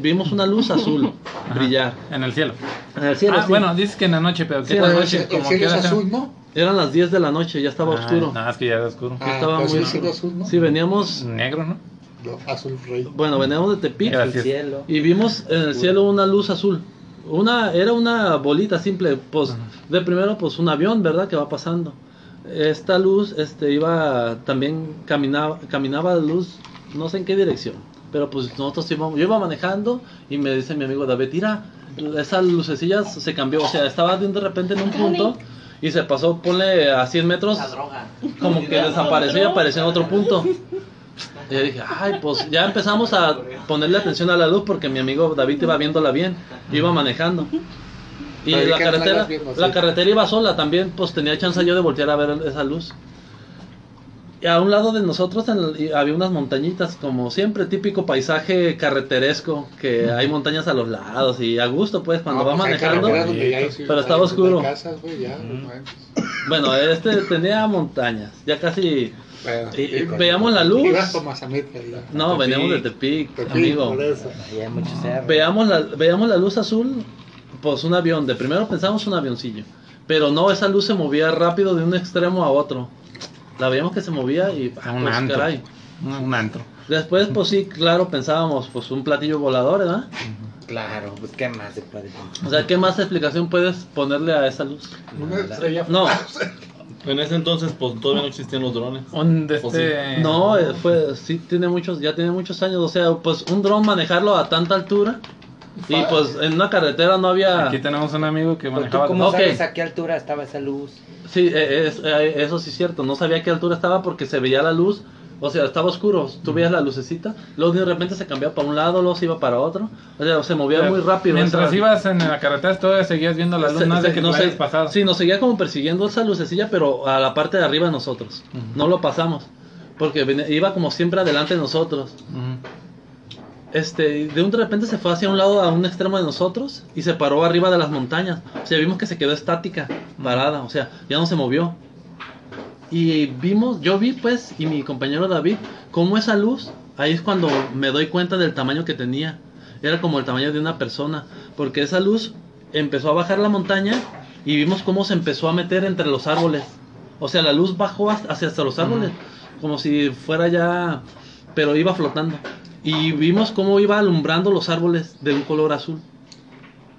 Vimos una luz azul ajá, brillar. En el cielo. En el cielo, ah, sí. bueno, dices que en la noche, pero ¿qué Sí, la pues, noche? el Como cielo es quiera sea. azul, ¿no? Eran las 10 de la noche, ya estaba Ah, oscuro. No, es que ya es oscuro. Ah, estaba pero muy- sí, cielo azul, ¿no? Sí, veníamos. Negro, ¿no? No, azul rey. Bueno, veníamos de Tepic. El cielo. Y vimos en el cielo una luz azul. Una, era una bolita simple, pues Ajá. de primero pues un avión, ¿verdad? Que va pasando. Esta luz este iba también caminaba caminaba la luz no sé en qué dirección, pero pues nosotros íbamos, yo iba manejando y me dice mi amigo David, mira, esa lucecilla se cambió, o sea, estaba de de repente en un punto y se pasó, ponle a 100 metros, como que desapareció y apareció en otro punto. Y yo dije, ay, pues ya empezamos a ponerle atención a la luz porque mi amigo David iba viéndola bien, iba manejando. Y Pero, ¿y la carretera, la carretera iba sola también, pues tenía chance yo de voltear a ver esa luz. Y a un lado de nosotros en el- había unas montañitas, como siempre, típico paisaje carreteresco, que hay montañas a los lados y a gusto, pues, cuando No, va pues manejando. carreteras donde ya hay- Pero estaba hay oscuro. casas, güey, ya, no manches. Bueno, este tenía montañas, ya casi... Bueno, Y- y veíamos la luz. No, veníamos de Tepic, amigo. Veamos la, veamos la luz azul, pues un avión. De primero pensamos un avioncillo, pero no, esa luz se movía rápido de un extremo a otro. La veíamos que se movía y ah, Un pues, antro. caray. Un, un antro. Después, pues sí, claro, pensábamos, pues un platillo volador, ¿verdad? Claro, pues qué más se puede? O sea, ¿qué más explicación puedes ponerle a esa luz? Una estrella No, En ese entonces, pues todavía no existían los drones. Pues este... no, eh, fue, sí tiene muchos, ya tiene muchos años. O sea, pues un dron manejarlo a tanta altura y pues en una carretera no había. Aquí tenemos un amigo que manejaba... cómo sabes a qué altura estaba esa luz? Sí, eh, es- eh, eso sí es cierto. No sabía a qué altura estaba porque se veía la luz. O sea, estaba oscuro. Tú veías la lucecita. Luego de repente se cambiaba para un lado, luego se iba para otro. O sea, se movía muy rápido. Mientras esa- ibas en la carretera, todavía seguías viendo la luz, se- es se- que no sé, pasado. Sí, nos seguía como persiguiendo esa lucecilla, pero a la parte de arriba de nosotros. No lo pasamos. Porque venía- iba como siempre adelante de nosotros. Ujú. Este, de un de repente se fue hacia un lado, a un extremo de nosotros, y se paró arriba de las montañas. O sea, vimos que se quedó estática, parada, o sea, ya no se movió. Y vimos, yo vi pues, y mi compañero David, cómo esa luz, ahí es cuando me doy cuenta del tamaño que tenía. Era como el tamaño de una persona, porque esa luz empezó a bajar la montaña y vimos cómo se empezó a meter entre los árboles. O sea, la luz bajó hacia los árboles, como si fuera ya, pero iba flotando. Y vimos cómo iba alumbrando los árboles de un color azul.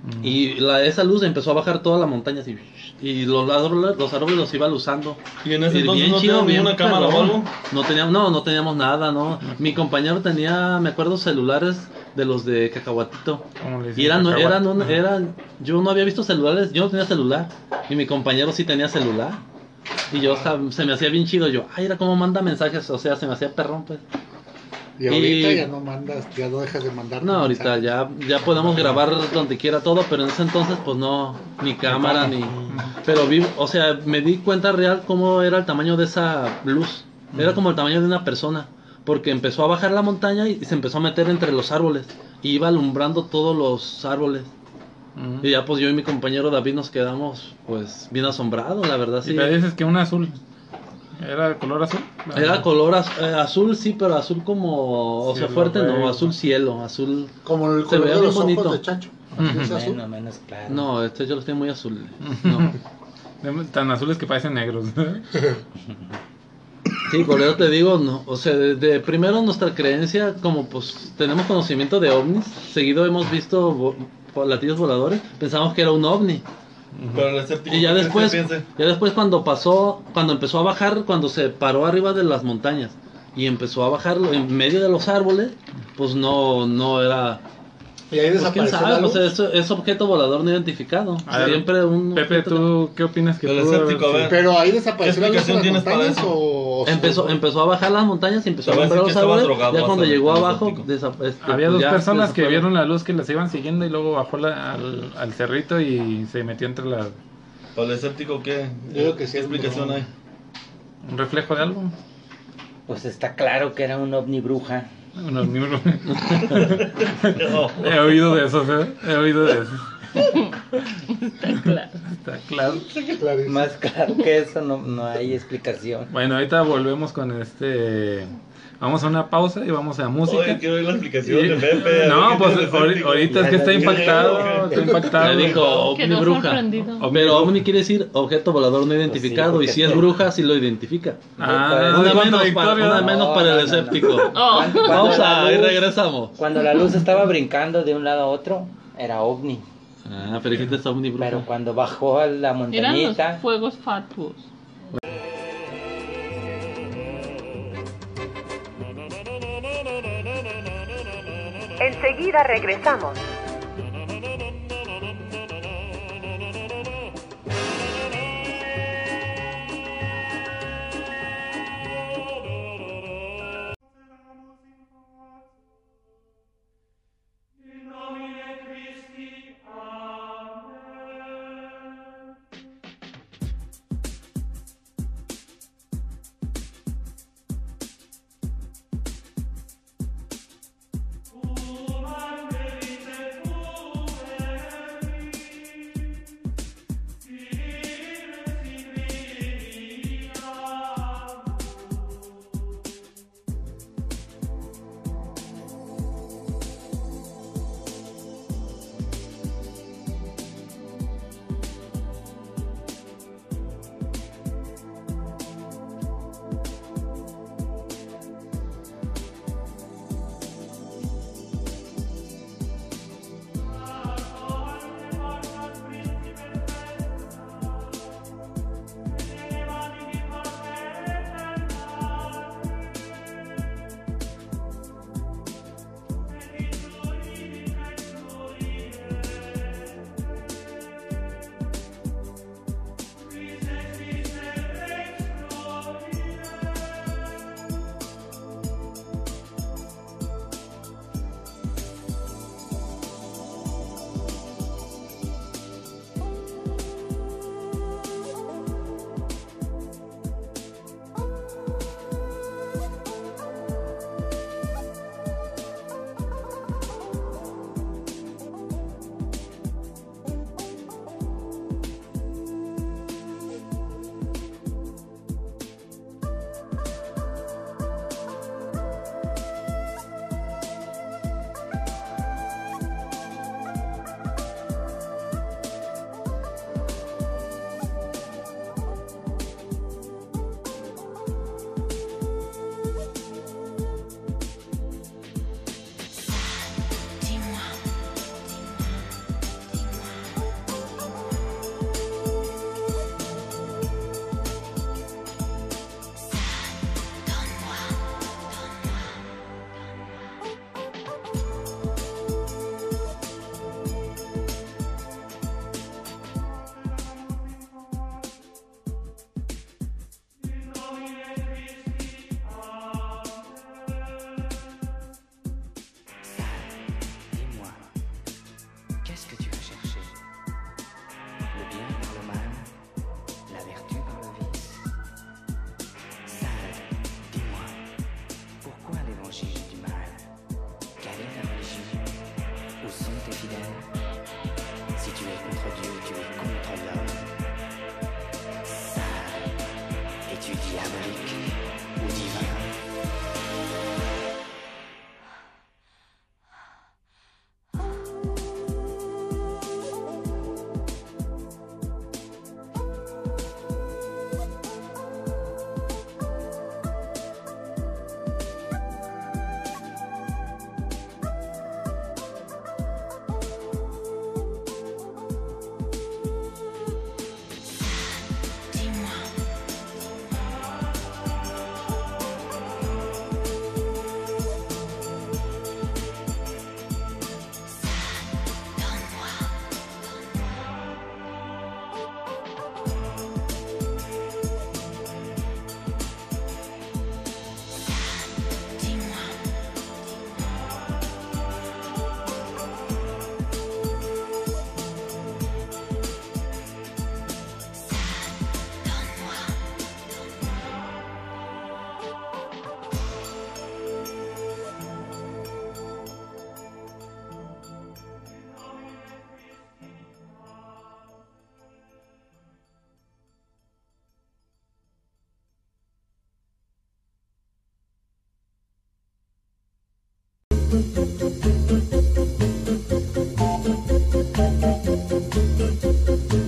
Ujú. Y la, esa luz empezó a bajar toda la montaña así. Y los árboles, los árboles los iba luzando. ¿Y en ese Y entonces bien no chido, bien cámara o algo? No teníamos, no, no teníamos nada, no. Mi compañero tenía, me acuerdo, celulares de los de cacahuatito. Y eran, eran, un- eran, yo no había visto celulares, yo no tenía celular. Y mi compañero sí tenía celular. Y yo se me hacía bien chido, yo, ay, era como manda mensajes, o sea, se me hacía perrón, pues. Y ahorita Y- ya no mandas, ya no dejas de mandar. No, ahorita ya, ya podemos grabar donde quiera todo, pero en ese entonces pues no, ni cámara, ni... Pero vi, o sea, me di cuenta real cómo era el tamaño de esa luz. Era como el tamaño de una persona, porque empezó a bajar la montaña y se empezó a meter entre los árboles. Y iba alumbrando todos los árboles. Ujú. Y ya pues yo y mi compañero David nos quedamos pues bien asombrados, la verdad Y sí. te dices que un azul. ¿Era de color azul? Era color az- eh, azul, sí, pero azul como, o sea, fuerte no, azul cielo, azul... Como el color de los bonito. ojos de Chacho. Ujú. ¿Es azul? Menos, menos claro. No, este yo los tengo muy azules. No. Tan azules que parecen negros. Sí, por eso te digo, no, o sea, de, de primero nuestra creencia, como pues tenemos conocimiento de ovnis, seguido hemos visto vo- platillos voladores, pensamos que era un ovni, Pero el. Y ya ¿qué crees después, ya después cuando pasó, cuando empezó a bajar, cuando se paró arriba de las montañas y empezó a bajarlo en medio de los árboles, pues no, no era. Y ahí Pues quién desapareció sabe, la pues es, es objeto volador no identificado. Ver, Siempre un. Pepe, ¿tú qué opinas que escéptico, ver. Pero ahí desapareció la luz explicación en las tienes para montañas eso? o... Empezó, empezó a bajar las montañas y empezó a decir los árboles. drogado, Ya cuando llegó abajo, desa- este, Había pues dos ya personas que vieron la luz que las iban siguiendo y luego bajó la- al, al cerrito y se metió entre las... ¿Para el escéptico qué? Yo digo que sí ¿Qué explicación hay? ¿Un reflejo de algo? Pues está claro que era un ovni bruja. Unos miembros. No. He oído de esos, ¿eh? He oído de esos. Está claro. Está claro. Clarísimo. Más claro que eso no, no hay explicación. Bueno, ahorita volvemos con este... Vamos a una pausa y vamos a música. Oye, quiero oír la explicación Y- de Pepe. ver No, pues escéptico. ahorita es que está impactado, está impactado. Le dijo ovni bruja. sorprendido. Pero ovni quiere decir objeto volador no identificado. porque y si es bruja, sí lo identifica. Ah, Una menos, para, una menos No, para no, el no, no. escéptico. Oh. Pausa y regresamos. Cuando la luz estaba brincando de un lado a otro, era ovni. Ah, pero dijiste está ovni bruja. Pero cuando bajó a la Eran los montañita, fuegos fatuos. Enseguida regresamos.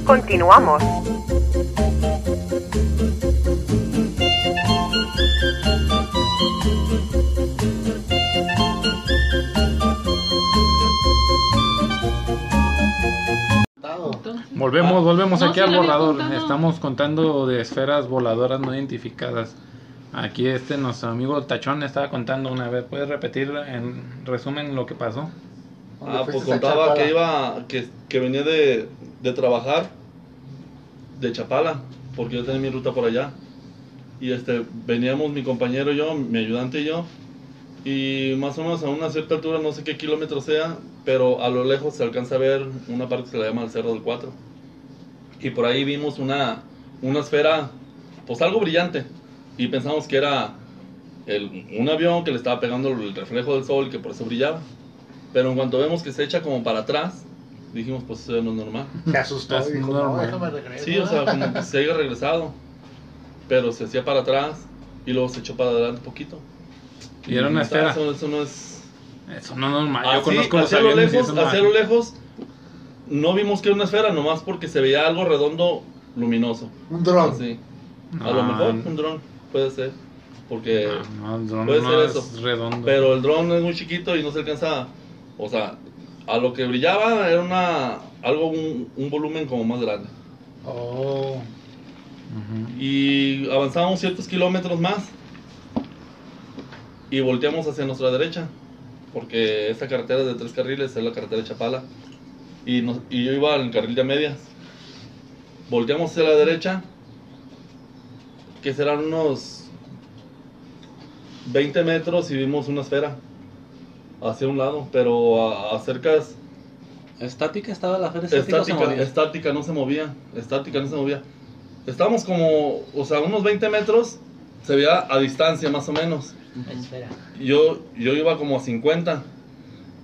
Continuamos. Volvemos, volvemos aquí al borrador. Estamos contando de esferas voladoras no identificadas. Aquí este nuestro amigo Tachón estaba contando una vez. ¿Puedes repetir en resumen lo que pasó? Ah, pues contaba Chapala. que iba, que, que venía de, de trabajar de Chapala, porque yo tenía mi ruta por allá. Y este, veníamos mi compañero y yo, mi ayudante y yo, y más o menos a una cierta altura, no sé qué kilómetro sea, pero a lo lejos se alcanza a ver una parte que se le llama el Cerro del Cuatro. Y por ahí vimos una, una esfera, pues algo brillante, y pensamos que era el- un avión que le estaba pegando el reflejo del sol y que por eso brillaba. Pero en cuanto vemos que se echa como para atrás, dijimos, pues eso no es normal. Se asustó y dijo, no, déjame regreso. Sí, o sea, como que se haya regresado. Pero se hacía para atrás y luego se echó para adelante un poquito. Y era una esfera. Eso, eso no es. Eso no es normal. Yo Así, conozco los hacia lo aviones y lejos, eso no hacia lo lejos, no vimos que era una esfera, nomás porque se veía algo redondo luminoso. Un dron. Así. A No, lo mejor un dron puede ser. Porque. No, el dron Puede no ser es eso. redondo. Pero el dron es muy chiquito y no se alcanza. O sea, a lo que brillaba era una algo un, un volumen como más grande. Oh. Y avanzamos ciertos kilómetros más y volteamos hacia nuestra derecha, porque esta carretera de tres carriles es la carretera de Chapala y, nos- y yo iba en el carril de medias. Volteamos hacia la derecha, que serán unos 20 metros y vimos una esfera hacia un lado, pero a, a cercas ¿Estática estaba la feria? ¿Estática estática, no se movía, estática, no se movía. Estábamos como, o sea, unos 20 metros, se veía a distancia más o menos. Espera. Yo, yo iba como a 50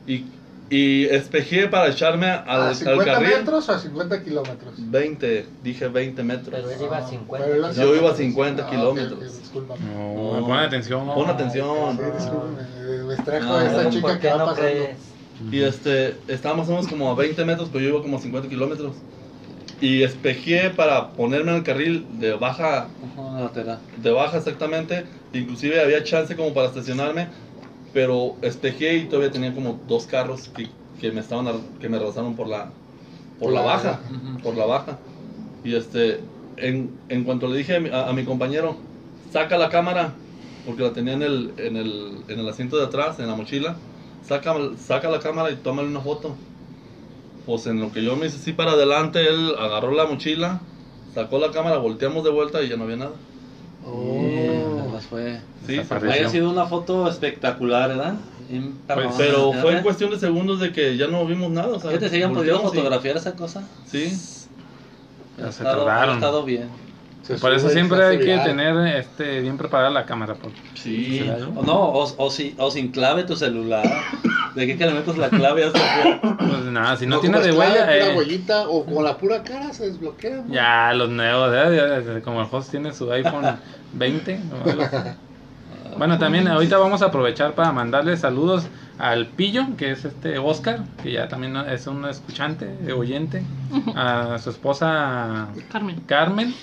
y, y espejé para echarme al, ¿A al 50 carril. metros o a 50 kilómetros? 20, dije 20 metros. Pero él iba a 50. Pero ibas Yo iba a kilómetros. 50 Ah, kilómetros. ok, discúlpame. No, No. pon atención. Pon atención. Sí, Me extrajo No, a esta chica ¿por que va no pasando. crees? Y este, estaba más o menos como a 20 metros, pero yo iba como a 50 kilómetros. Y espejé para ponerme en el carril de baja Ajá, lateral. de baja exactamente, inclusive había chance como para estacionarme, pero espejé y todavía tenía como dos carros que, que me estaban que me rebasaron por la por la baja, por la baja. Y este en, en cuanto le dije a mi, a- a mi compañero, saca la cámara, porque la tenía en el, en el, en el asiento de atrás, en la mochila, saca, saca la cámara y tómale una foto. Pues en lo que yo me hice así para adelante, él agarró la mochila, sacó la cámara, volteamos de vuelta y ya no había nada. Oh. Además fue... Sí. Haya sido una foto espectacular, ¿verdad? Pues, pero fue en cuestión de segundos de que ya no vimos nada. O sea, Fíjate, si hayan podido y- fotografiar esa cosa. Sí, Ya Ha se estado, ha tardaron. estado bien. Se Por eso siempre hay que tener este, bien preparada la cámara. Porque sí. O no, o, o, si- o sin clave tu celular. De qué que le metes la clave pues nada, si no, O tiene de huella, pura eh, huellita o con la pura cara se desbloquea. ¿no? ya los nuevos, ¿eh? Como el host tiene su iPhone 20. o algo así. Bueno, también ahorita vamos a aprovechar para mandarle saludos al Pillo, que es este Oscar, que ya también es un escuchante, oyente, a su esposa Carmen. Carmen,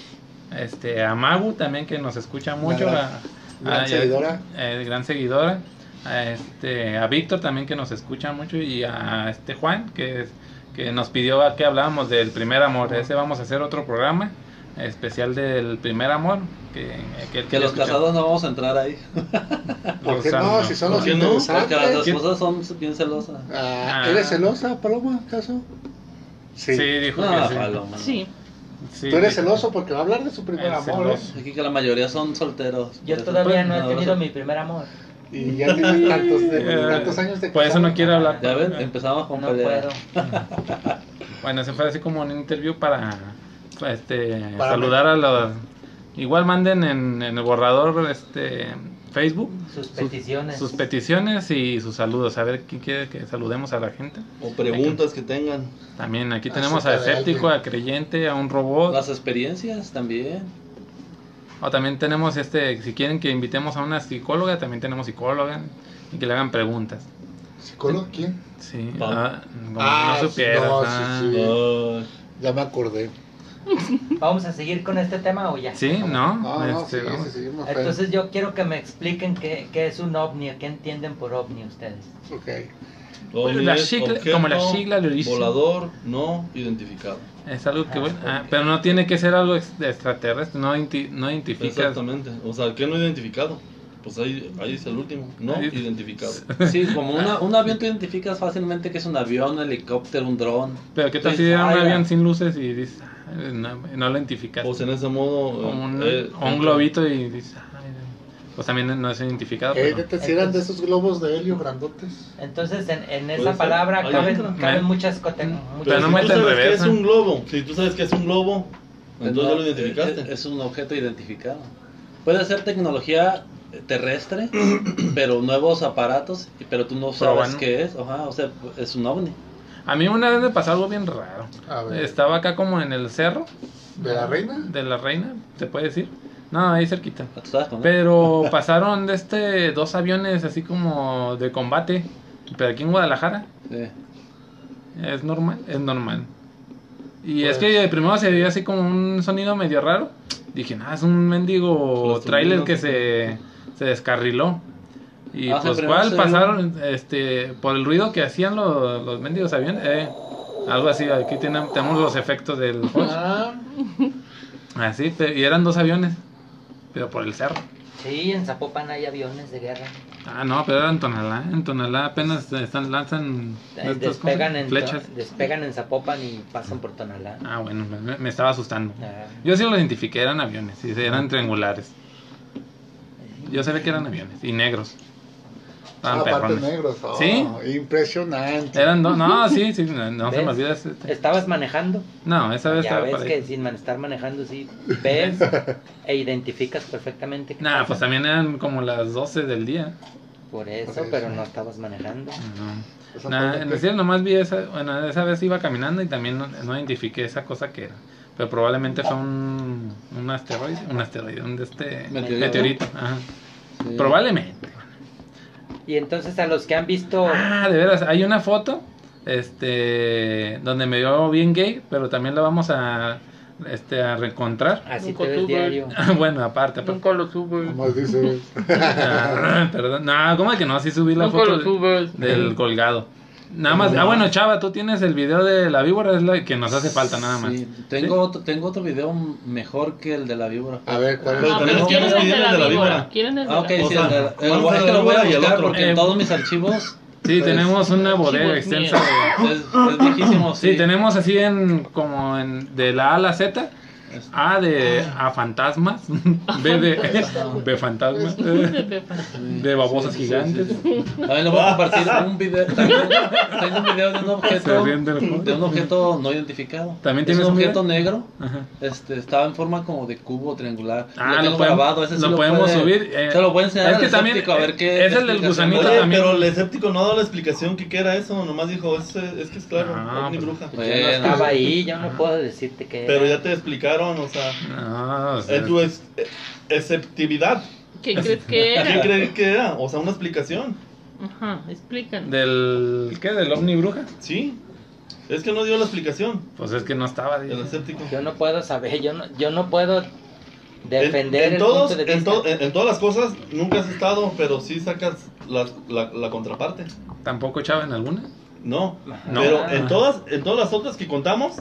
este, a Magu también que nos escucha mucho, gran- a, gran a- seguidora. eh, gran seguidora, a, este, a Víctor también que nos escucha mucho y a este Juan que, que nos pidió a que habláramos del primer amor. Ese vamos a hacer otro programa especial del primer amor. Que, que, Que los casados no vamos a entrar ahí. ¿Por qué O sea, no? Si son ¿Por los no? Porque las esposas son bien celosas. Ah, Ah. ¿Eres celosa, Paloma, acaso? Sí. Sí, dijo No, que sí. Paloma. Sí. Sí, Tú eres celoso porque va a hablar de su primer amor, ¿eh? Aquí que la mayoría son solteros. Yo todavía no he tenido mi primer amor. Y ya tienes tantos, de- tantos años de Por eso no quiere hablar. Ya ven, empezamos con No puedo. Bueno, se fue así como un interview para este Para saludar a los igual manden en, en el borrador este Facebook Sus peticiones. sus peticiones y sus saludos, a ver quién quiere que saludemos a la gente. O preguntas que tengan. También aquí Ah, tenemos a escéptico, a creyente, a un robot. Las experiencias también. O también tenemos este, si quieren que invitemos a una psicóloga, también tenemos psicóloga y que le hagan preguntas. ¿Psicólogo? ¿Quién? Sí, ah, como Ah, no supieras. no, sí, ah. sí. Ya me acordé. ¿Vamos a seguir con este tema o ya? Sí, ¿no? No, no, Este, sí, sí, Entonces yo quiero que me expliquen qué, qué es un ovni, qué entienden por ovni ustedes. Ok. La sigla- como la sigla lo dice. Volador no identificado. Es algo que, Ah, bueno, ah, pero no tiene que ser algo ex- extraterrestre, no, identi- no identificas. Exactamente. O sea, ¿qué no identificado? Pues ahí, ahí es el último. No Ahí- identificado. Sí, como una, un avión tú identificas fácilmente que es un avión, un helicóptero, un dron. Pero qué tal Sí, si era un ah, avión sin luces y dices, "Ah, no, no lo identificas. Pues en ese modo. o un, eh, o un globito y dices, "Ay, pues también no es identificado. Eh, pero- ¿te si eran de esos globos de helio grandotes? Entonces en, en esa ser. palabra caben, caben Me- muchas cosas. Pero no si tú en sabes que es un globo, si tú sabes que es un globo, entonces ya no, lo identificaste. Es, es un objeto identificado. Puede ser tecnología terrestre, pero nuevos aparatos, pero tú no sabes qué es. Ajá, o sea, es un ovni. A mí una vez me pasó algo bien raro. A ver. Estaba acá como en el cerro ¿De la reina? de la reina, ¿se puede decir? No, ahí cerquita. Pero pasaron de este dos aviones así como de combate, pero aquí en Guadalajara. Sí. Es normal, es normal. Y Pues- es que primero se veía así como un sonido medio raro. Dije, no, es un mendigo trailer que se, se descarriló. Y Ah, pues cuál pasaron este por el ruido que hacían los, los mendigos aviones. eh, algo así, aquí tenemos, tenemos los efectos del. Ah, Así, y eran dos aviones, pero por el cerro. Sí, en Zapopan hay aviones de guerra. Ah, no, pero era en Tonalá. En Tonalá apenas están, lanzan Despegan en, flechas. despegan en Zapopan y pasan por Tonalá. Ah, bueno, me, me estaba asustando. Ah, Yo sí lo identifiqué, eran aviones, sí, eran triangulares. Yo sabía que eran aviones y negros. Estaban aparte perrones. negros. oh, ¿Sí? Impresionante. Eran dos, no, sí, sí, no, no se me olvida. ¿Estabas manejando? No, esa vez Ya estaba ves que ahí. sin estar manejando sí ves e identificas perfectamente. qué Nah, pasa. pues también eran como las 12 del día. Por eso, Por eso. pero no estabas manejando. No. Nah, en la decir, nomás vi esa, bueno, esa vez iba caminando y también no, no identifiqué esa cosa que era. Pero probablemente fue un, un asteroide, un asteroide, un de este Meteorito. meteorito. Ajá. Sí. Probablemente. Y entonces a los que han visto... Ah, de veras, hay una foto este donde me veo bien gay, pero también la vamos a este a reencontrar. Así Nunca te ves diario. bueno, aparte, aparte. Nunca lo subes. Como dices. Ah, Perdón. No, ¿cómo que no? Sí subí la Nunca foto lo de- subes. del colgado. Nada más. Ah, bueno, Chava, tú tienes el video de la víbora, es la que nos hace falta nada más. Sí, tengo, Otro, tengo otro video mejor que el de la víbora. A ver, ¿cuál Ah, es? pero quieren el de la de la víbora. víbora. Quieren el de Ah, la ok, O sí, sea, el, de- el- vamos a es que lo voy a la víbora buscar porque Eh, en todos mis archivos Sí, tenemos una bodega extensa de... es, es viejísimo. Sí, tenemos así en como en de la A a la Z. A de a fantasmas, B de B fantasmas, de babosas gigantes. También les voy a compartir un video. También tengo un video de un objeto. De un objeto no identificado. ¿También es tienes un un objeto negro. Este, estaba en forma como de cubo triangular. Ah, tengo lo podemos- grabado, ese sí lo podemos puede- subir, eh, se lo voy a enseñar es al que también, escéptico, a ver eh, qué. es el del gusanito Oye, también. pero el escéptico no ha dado la explicación que qué era eso, nomás dijo, es, es que es claro, Ah, ovni pues, bruja. Yo no Bueno. estaba ahí, yo no puedo decirte que... Pero ya te explicaron, o sea, No, o sea, en tu ex- eh, exceptividad. ¿Qué crees que ¿Qué era? crees que era? O sea, una explicación. Ajá, explícanos. del ¿qué? Del ovni bruja. Sí. Es que no dio la explicación. Pues es que no estaba. El escéptico. Yo no puedo saber, yo no, yo no puedo En, defender en el todos, punto de en, vista. to- en- en todas las cosas nunca has estado, pero sí sacas la, la, la contraparte. Tampoco echaba en alguna. No. No. Pero Ah. en todas, en todas las otras que contamos,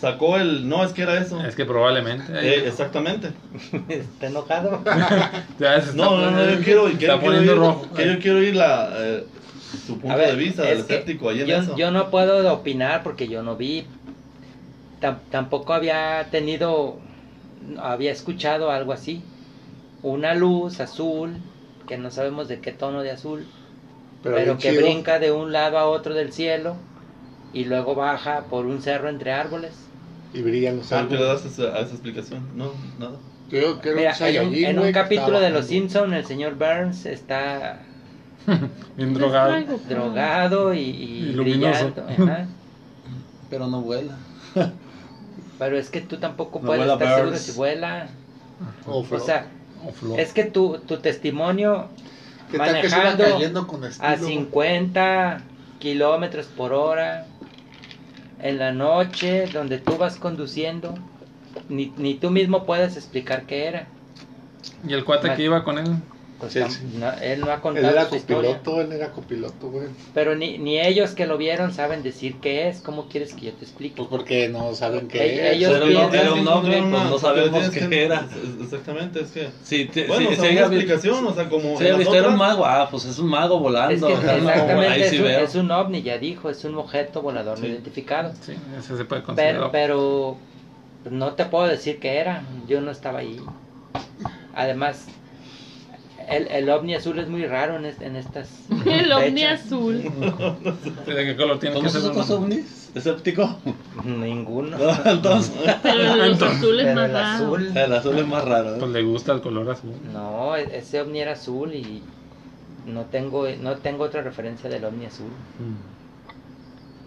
sacó el no, es que era eso. Es que probablemente. Eh, exactamente. Está enojado. Ya se está No, no, no, yo quiero, quiero, quiero poniendo ir, rojo. que yo quiero ir la, eh, su punto ver, de vista del escéptico ahí en yo, eso. yo no puedo opinar porque yo no vi. Tam- tampoco había tenido, había escuchado algo así. Una luz azul, que no sabemos de qué tono de azul, pero, que chido. brinca de un lado a otro del cielo y luego baja por un cerro entre árboles. Y brillan los ¿Por qué le árboles. das esa, a esa explicación? No, nada. Yo creo Mira, que en un, en un capítulo de Los bajando. Simpson el señor Burns está Bien drogado. Traigo, drogado y, y Y luminoso. brillando. ajá. Pero no vuela. Pero es que tú tampoco No puedes estar seguro si vuela. O O sea, O es que tu, tu testimonio ¿Qué tal que manejando cayendo con estilo? a 50 kilómetros por hora en la noche donde tú vas conduciendo ni, ni tú mismo puedes explicar qué era. ¿Y el cuate que iba con él? Pues no- él no ha Él contado era su historia. copiloto, él era copiloto, güey. Pero ni, ni ellos que lo vieron saben decir qué es. ¿Cómo quieres que yo te explique? Pues porque no saben qué Ell- es. ellos Era un- piensan- era un nombre, Pues pues no no sabemos qué qué era. Exactamente, es que. Sí, te- Bueno, sí, o sea, sí, una explicación, o sea, como. Las visto, era un mago. Ah, pues es un mago Es volando. que o sea, no, exactamente es, sí un, es un ovni, ya dijo, es un objeto volador no Sí. identificado. Sí, ese se puede considerar. Pero, pero no te puedo decir qué era, yo no estaba ahí. Además, el, el ovni azul es muy raro en, est- en estas El ovni azul. ¿De qué color tiene que ¿Cómo ser? son los ovnis? ¿Escéptico? Ninguno. Entonces, Pero los azules Pero más el raros. azul, el azul es más raro. ¿eh? Pues le gusta el color azul. no, e- ese ovni era azul y no tengo, no tengo otra referencia del ovni azul.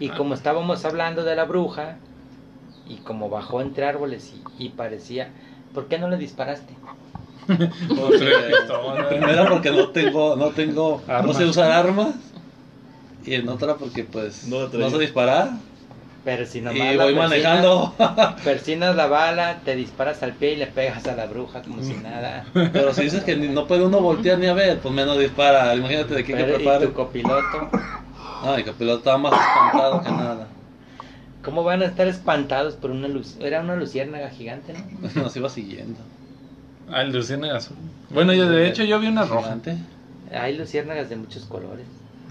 Y como estábamos hablando de la bruja, y como bajó entre árboles y, y parecía, ¿por qué no le disparaste? Porque, primero porque no tengo, no tengo, no Armas. sé usar armas. Y en otra porque pues No no, sé disparar. Pero si nomás Y voy persinas- manejando. Persinas la bala, te disparas al pie y le pegas a la bruja como si nada. Pero si dices que ni- no puede uno voltear ni a ver, pues menos dispara. Imagínate de qué que Pero, y tu copiloto, No, el copiloto estaba más espantado que nada. ¿cómo van a estar espantados por una luz? Era una luciérnaga gigante, ¿no? Nos iba siguiendo. Ah, el luciérnaga azul. Bueno, yo de hecho yo vi una roja. Hay luciérnagas de muchos colores.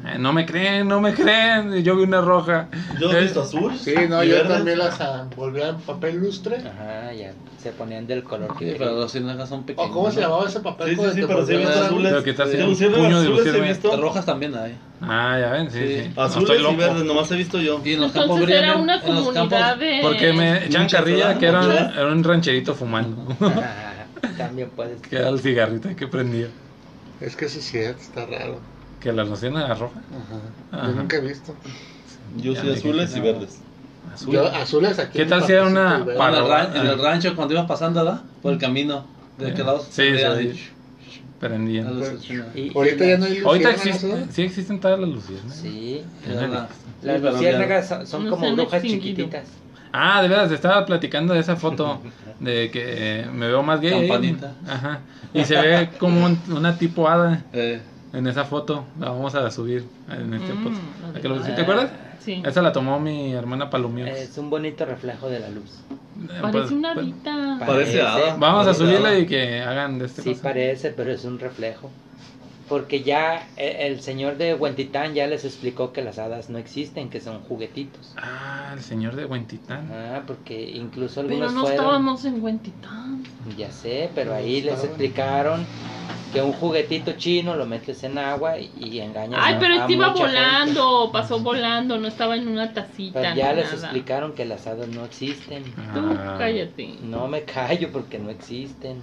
Eh, no me creen, no me creen. Yo vi una roja. Yo he Eh, visto azul. Sí, no, yo verde. también las ah, volvía en papel lustre. Ajá, ya se ponían del color que Sí, pero los ciénagas son pequeños. ¿O cómo se ¿no? llamaba ese papel? Sí, sí, sí, pero sí azules. Pero que está Sí, un luciérnagas puño de azules he luciérnaga. visto. Rojas también hay. Ah, ya ven, sí, Sí. sí. No Azules estoy y loco. verdes, nomás he visto yo. Y en los campos Entonces era brillan- una comunidad campos- de... Porque me echan carrilla que era, era un rancherito fumando. También puedes. que era el cigarrito que prendía. Es que sí, es cierto, está raro. Que la luciérnaga roja. Ajá. Ajá. Yo nunca he visto. Yo Ya sí me azules y verdes. Azul. Yo, azules aquí. ¿Qué tal si era una para- En el, ran- en Ah. el rancho cuando ibas pasando, ¿verdad? Por el camino. ¿De qué lado? Sí, sí, Prendía. Y- Ahorita ya la- no hay Ahorita luciérnagas, existe, ¿verdad? sí existen todas las luciérnagas. Sí, las luciérnagas son, como brujas chiquititas. Ah, de veras, estaba platicando de esa foto de que eh, me veo más gay. Campanita. Ajá. Y se ve como un- una tipo hada Eh, en esa foto. La vamos a subir en este Mm, podcast. no ¿A que lo- sé. ¿Te acuerdas? Sí. Esa la tomó mi hermana Palomio. Es un bonito reflejo de la luz. Eh, Parece pues, una pues, hadita. Parece hada. Vamos a Parece subirla hada. y que hagan de este Sí cosa. parece, pero es un reflejo. Porque ya eh, el señor de Huentitán ya les explicó que las hadas no existen, que son juguetitos. Ah, el señor de Huentitán. Ah, porque incluso Pero algunos no fueron... estábamos en Huentitán. Ya sé, pero ahí les explicaron que un juguetito chino lo metes en agua y, y engañas Ay, a- pero este iba mucha gente. volando, pasó volando, no estaba en una tacita. Pero ya les nada. explicaron que las hadas no existen. Tú Ah, cállate. No me callo porque no existen.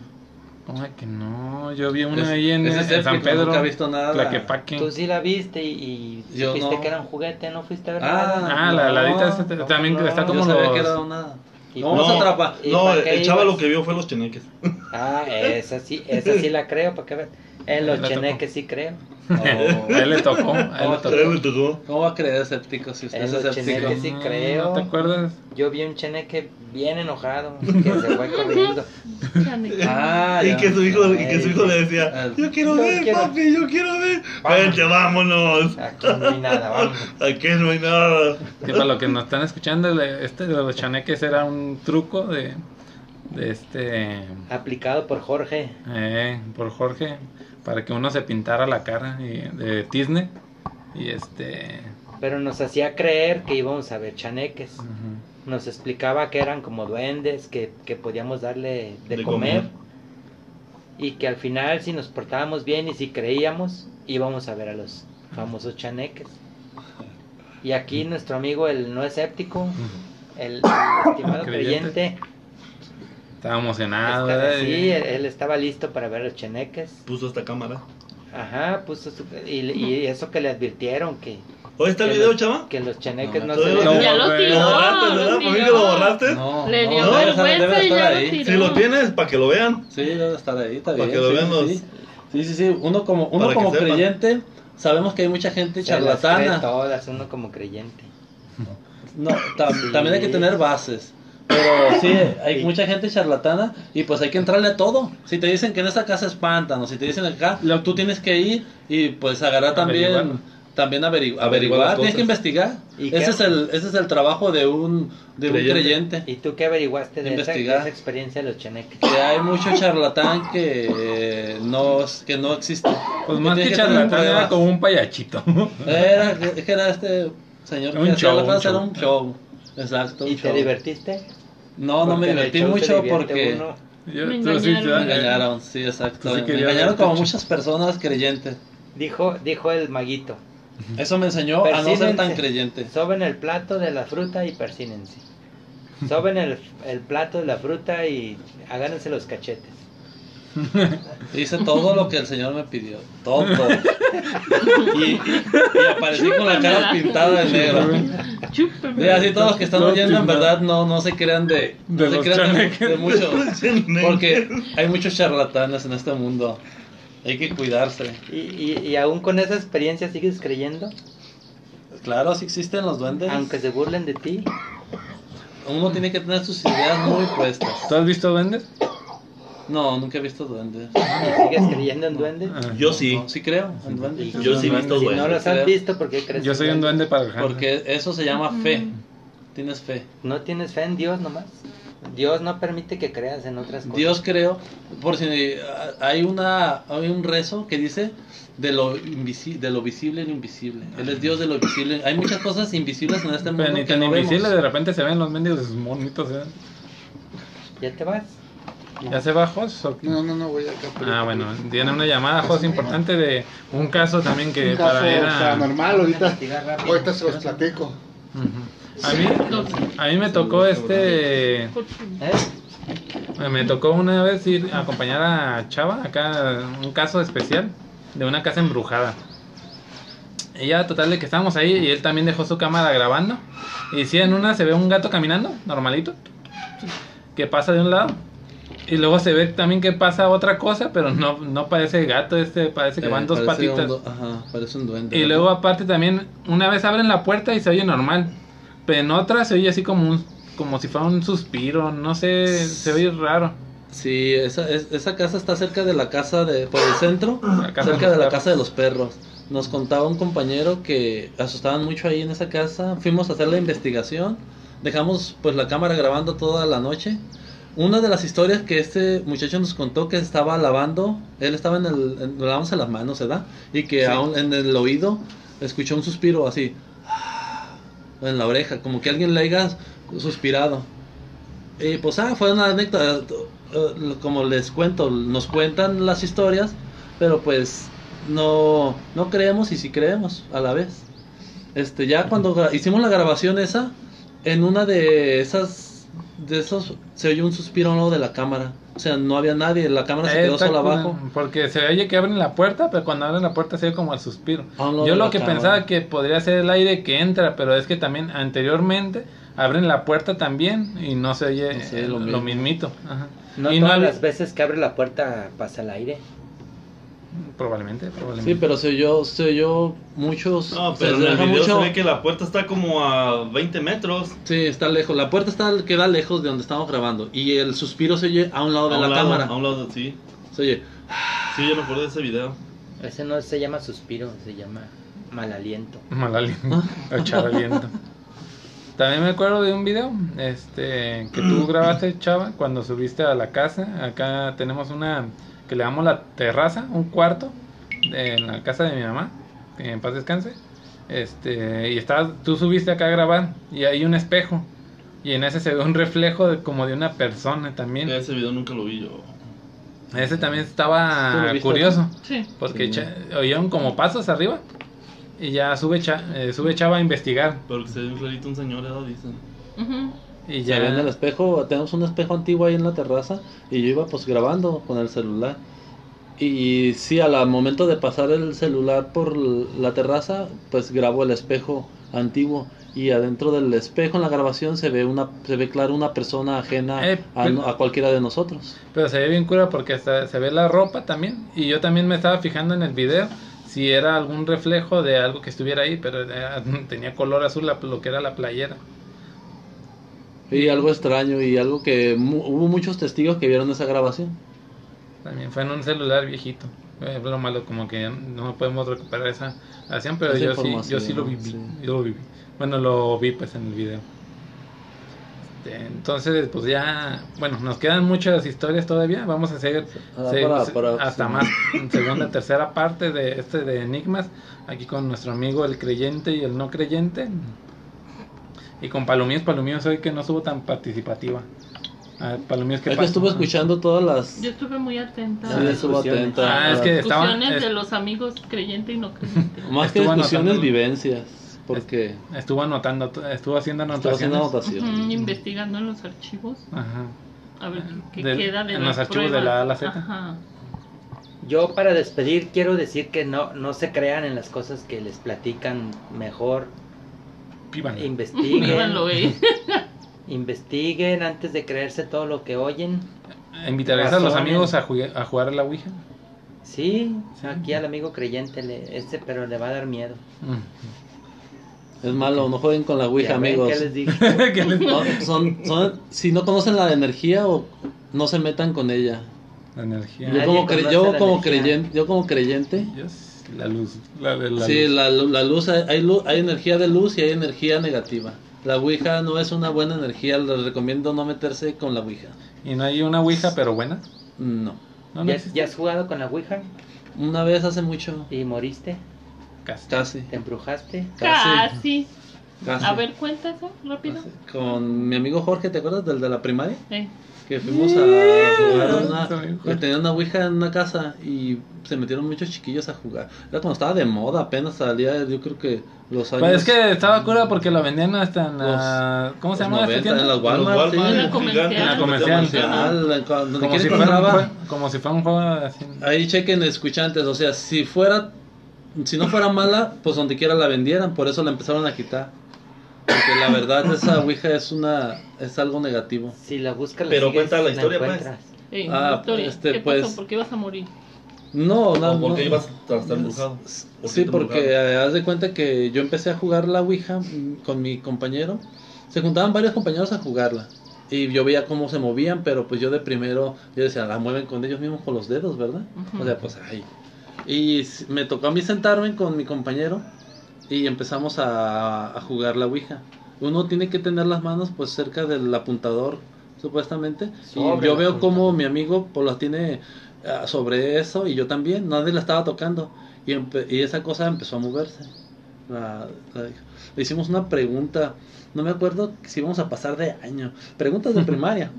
¿Cómo es que no? Yo vi una Es- ahí en, en es el San que Pedro. nunca he visto nada. Tlaquepaque. Tú sí la viste y, y Yo no. que era un juguete, ¿no fuiste a ver Ah, nada? Ah, la No, ladita esa ¿cómo también no? está yo como sabía los... que era una. Y No, pa- se atrapa. ¿Y No, el chava ibas? lo que vio fue los cheneques. Ah, esa sí, esa sí la creo, para que veas. En los Le tocó. cheneques sí creo. A él le tocó, a él le tocó. Él me tocó. ¿Cómo va a creer escéptico si usted En es los escéptico? cheneques sí No, creo. ¿No te acuerdas? Yo vi un cheneque bien enojado que se fue corriendo. Ah, Y que su hijo, y que su hijo le Ah. decía, yo quiero Yo ver, quiero- papi, yo quiero ver. Vamos. Vente, vámonos. Aquí no hay nada, vamos. Aquí no hay nada. Que para los que nos están escuchando, le- este de los chaneques era un truco de, de este, Aplicado por Jorge. eh, por Jorge, para que uno se pintara la cara y- de tizne. Y este, Pero nos hacía creer que íbamos a ver chaneques. Nos explicaba que eran como duendes, que, que podíamos darle de, De comer. comer. Y que al final, si nos portábamos bien y si creíamos, íbamos a ver a los famosos chaneques. Y aquí nuestro amigo, el no escéptico, el, el estimado Creyente. creyente, estaba emocionado. sí, él, él estaba listo para ver los chaneques. Puso esta cámara. Ajá, puso su- y, y eso que le advirtieron que, ¿Oye está el video, chava? que los chaneques no, No, se no. Ya lo tiró. ¿Lo borraste, lo verdad? ¿Para mí que tiró. lo borraste? No, Le dio no, vergüenza y ya lo tiró. Si lo tienes, para que lo vean. Sí, debe estar ahí, está Para bien. que lo sí, vean los- sí. Sí, sí. Uno como, uno Para como creyente, sabemos que hay mucha gente Se las cree charlatana. todas, uno como creyente. No, tam- Sí. también hay que tener bases. Pero sí, hay mucha gente charlatana y pues hay que entrarle a todo. Si te dicen que en esta casa espantan o si te dicen acá, Lo- tú tienes que ir y pues agarrar también también averigu- Averiguar averiguar, tienes que investigar. ¿Y Ese qué? es el ese es el trabajo de un de un Creyente. creyente. ¿Y tú qué averiguaste de esa, de esa experiencia de los cheneques? Que hay mucho charlatán que eh, no que no existe. Pues más que charlatán era como un payachito. Era, es que era este señor Un que show, un era show. un show. Exacto. un ¿Y te divertiste? No, no me divertí mucho porque uno. Yo- Me sí, te- me engañaron, sí, exacto. Sí me engañaron como ch- muchas personas creyentes. Dijo, dijo el maguito. Eso me enseñó a no ser tan creyente. Soben el plato de la fruta y persínense. Soben el, el plato de la fruta y agárrense los cachetes. Hice todo lo que el Señor me pidió. Todo. y, y aparecí con la cara pintada de negro. Chúpeme. Y así todos los que están oyendo en verdad no, no se crean de, no De se crean de, de muchos. Porque hay muchos charlatanes en este mundo. Hay que cuidarse. ¿Y, y, y aún con esa experiencia sigues creyendo? Claro, si existen los duendes. Aunque se burlen de ti. Uno tiene que tener sus ideas muy puestas. ¿Tú has visto duendes? No, nunca he visto duendes. ¿Y sigues creyendo en duendes? Ah. Yo sí. No, sí creo en duendes. Yo sí he visto Si no duendes. los has creo. visto, ¿por qué crees? Yo soy un duende para Alejandro. Porque eso se llama fe. Tienes fe. No tienes fe en Dios nomás. Dios no permite que creas en otras cosas. Dios creo, por si hay una hay un rezo que dice de lo invisi- de lo visible y lo invisible. Él es Dios de lo visible. Hay muchas cosas invisibles en este mundo Pero ni que tan no invisible, vemos. de repente se ven los mendigos monitos. ¿eh? ¿Ya te vas? ¿Ya se va Jos? o qué? No, no, no, voy acá. pero- Ah, bueno, tiene una llamada Jos importante de un caso también que Un caso para ir a... paranormal, ahorita, ahorita se los platico. Ujú. A mí, a mí me tocó este... ¿Eh? Me tocó una vez ir a acompañar a Chava, acá un caso especial de una casa embrujada. Y ya total de que estábamos ahí y él también dejó su cámara grabando. Y sí, en una se ve un gato caminando, normalito, que pasa de un lado. Y luego se ve también que pasa otra cosa, pero no, no parece gato, este parece que Eh, van dos patitas. ajá, parece un duende. Y luego aparte también, una vez abren la puerta y se oye normal. Pero en otra se oye así como un, como si fuera un suspiro, no sé, se oye raro. Sí, esa, es- esa casa está cerca de la casa de por el centro, cerca de la casa de los perros. Nos contaba un compañero que asustaban mucho ahí en esa casa. Fuimos a hacer la investigación. Dejamos pues la cámara grabando toda la noche. Una de las historias que este muchacho nos contó que estaba lavando, él estaba en el en, lavándose las manos, ¿verdad? Y que aún en el oído escuchó un suspiro así en la oreja, como que alguien le haya suspirado. Y pues, ah, fue una anécdota. eh, Como les cuento, nos cuentan las historias, pero pues no, no creemos y sí creemos a la vez. Este, ya cuando hicimos la grabación esa, en una de esas, de esos, se oyó un suspiro a un lado de la cámara. O sea, no había nadie, la cámara se quedó sola abajo. Porque se oye que abren la puerta, pero cuando abren la puerta se oye como el suspiro. A un lado Yo lo que cámara. pensaba que podría ser el aire que entra, pero es que también anteriormente abren la puerta también y no se oye No sé, eh, lo lo, mismo. mismito. Ajá. No y todas las veces que abre la puerta pasa el aire. Probablemente, probablemente. Sí, pero se oyó, se oyó muchos. No, se pero en el video mucho- se ve que la puerta está como a 20 metros. Sí, está lejos. La puerta está queda lejos de donde estamos grabando. Y el suspiro se oye a un lado de un la lado, cámara. A un lado, sí. Se oye. Sí, yo me acuerdo de ese video. Ese no se llama suspiro, se llama mal aliento. Mal aliento. echar aliento. También me acuerdo de un video este, que tú grabaste, Chava, cuando subiste a la casa. Acá tenemos una que le damos la terraza, un cuarto, en la casa de mi mamá, que en paz descanse. Este, y estabas, tú subiste acá a grabar y hay un espejo. Y en ese se ve un reflejo de, como de una persona también. Ese video nunca lo vi yo. Ese también ¿Tú lo estaba curioso. Sí. Porque Sí. cha- oyeron como pasos arriba. Y ya sube, cha- eh, sube Chava a investigar. Pero que se ve un clarito un señor, ¿verdad? Dicen. Ujú. Y Ya ya en el espejo, tenemos un espejo antiguo ahí en la terraza y yo iba pues grabando con el celular. Y sí, al momento de pasar el celular por la terraza, pues grabo el espejo antiguo y adentro del espejo en la grabación se ve una se ve claro una persona ajena Eh, a, a cualquiera de nosotros. Pero se ve bien cura porque hasta se ve la ropa también. Y yo también me estaba fijando en el video si era algún reflejo de algo que estuviera ahí, pero tenía color azul la- lo que era la playera. Y algo extraño y algo que mu- hubo muchos testigos que vieron esa grabación. También fue en un celular viejito. Eh, lo malo, como que no podemos recuperar esa grabación, pero Esa yo sí, yo sí lo viví. sí. Yo lo viví. Bueno, lo vi pues en el video. Este, entonces, pues ya, bueno, nos quedan muchas historias todavía. Vamos a seguir Ah, se- para- se- para- hasta sí. más segunda, tercera parte de este de enigmas. Aquí con nuestro amigo el creyente y el no creyente. Y con Palomíos, Palomíos hoy que no estuvo tan participativa. A ver, Palomíos, ¿qué Es que estuve escuchando todas las... Yo estuve muy atenta. Sí, estuvo atenta. Ah, es que estaba- discusiones es- de los amigos creyente y no creyente. Más que Estuvo discusiones, anotando. vivencias. Porque Estuvo anotando, estuvo haciendo estaba haciendo anotaciones. anotación. Ujú, investigando en los archivos Ajá. a ver qué Del- queda de en las los archivos de pruebas. la A a la Z. Ajá. Yo para despedir quiero decir que no, no se crean en las cosas que les platican mejor. Píbanla. Investiguen. Vívanlo, eh. investiguen antes de creerse todo lo que oyen. ¿Invitarías a los amigos a, jugue- a jugar a la Ouija? Sí, Sí. aquí al amigo creyente, le, este, pero le va a dar miedo. Es malo, no jueguen con la Ouija, Ya ven, amigos. ¿qué les dije? ¿Qué les- No, son, son, si no conocen la energía o no se metan con ella. La energía. Yo como, cre- yo como creyente, yo como creyente, Yes, La luz. La de la sí, luz. la, la luz, hay, hay lu- hay energía de luz y hay energía negativa. La Ouija no es una buena energía, les recomiendo no meterse con la Ouija. ¿Y no hay una Ouija pero buena? No. No, no ¿Ya, has jugado con la Ouija Una vez hace mucho, y moriste? Casi. casi, ¿Te embrujaste? Casi. casi. A ver, cuenta eso rápido. Casi. Con mi amigo Jorge, ¿te acuerdas del de la primaria? Eh, Que fuimos a jugar una, tenía una ouija en una casa y se metieron muchos chiquillos a jugar. Era cuando estaba de moda, apenas salía, yo creo que los años. Pues es que estaba cura porque lo vendían hasta en la... ¿Cómo se llama esta 90, en las Walmart. Walmart, La comercial. gigantes, La comercial. Comercial, en cua- donde Como si, fuera como si fuera un juego así. Ahí chequen escuchantes, o sea, si fuera, si no fuera mala, pues donde quiera la vendieran, por eso la empezaron a quitar. Porque la verdad esa ouija es una, es algo negativo. Si la buscas, la Pero sigues, cuenta la historia, pues. Ah, historia. este, ¿Qué pues- pasó? ¿Por qué ibas a morir? No, no, ¿O por qué no. ibas a estar embrujado? ¿Por qué Sí, porque eh, haz de cuenta que yo empecé a jugar la Ouija mm, con mi compañero. Se juntaban varios compañeros a jugarla. Y yo veía cómo se movían, pero pues yo de primero, yo decía, la mueven con ellos mismos con los dedos, ¿verdad? O sea, pues ahí. Y me tocó a mí sentarme con mi compañero y empezamos a, a jugar la Ouija. Uno tiene que tener las manos pues cerca del apuntador, supuestamente. Sobre y yo veo como mi amigo pues la tiene ah, sobre eso y yo también, nadie la estaba tocando. Y, y esa cosa empezó a moverse. La- la- le hicimos una pregunta, no me acuerdo si íbamos a pasar de año. Preguntas de primaria.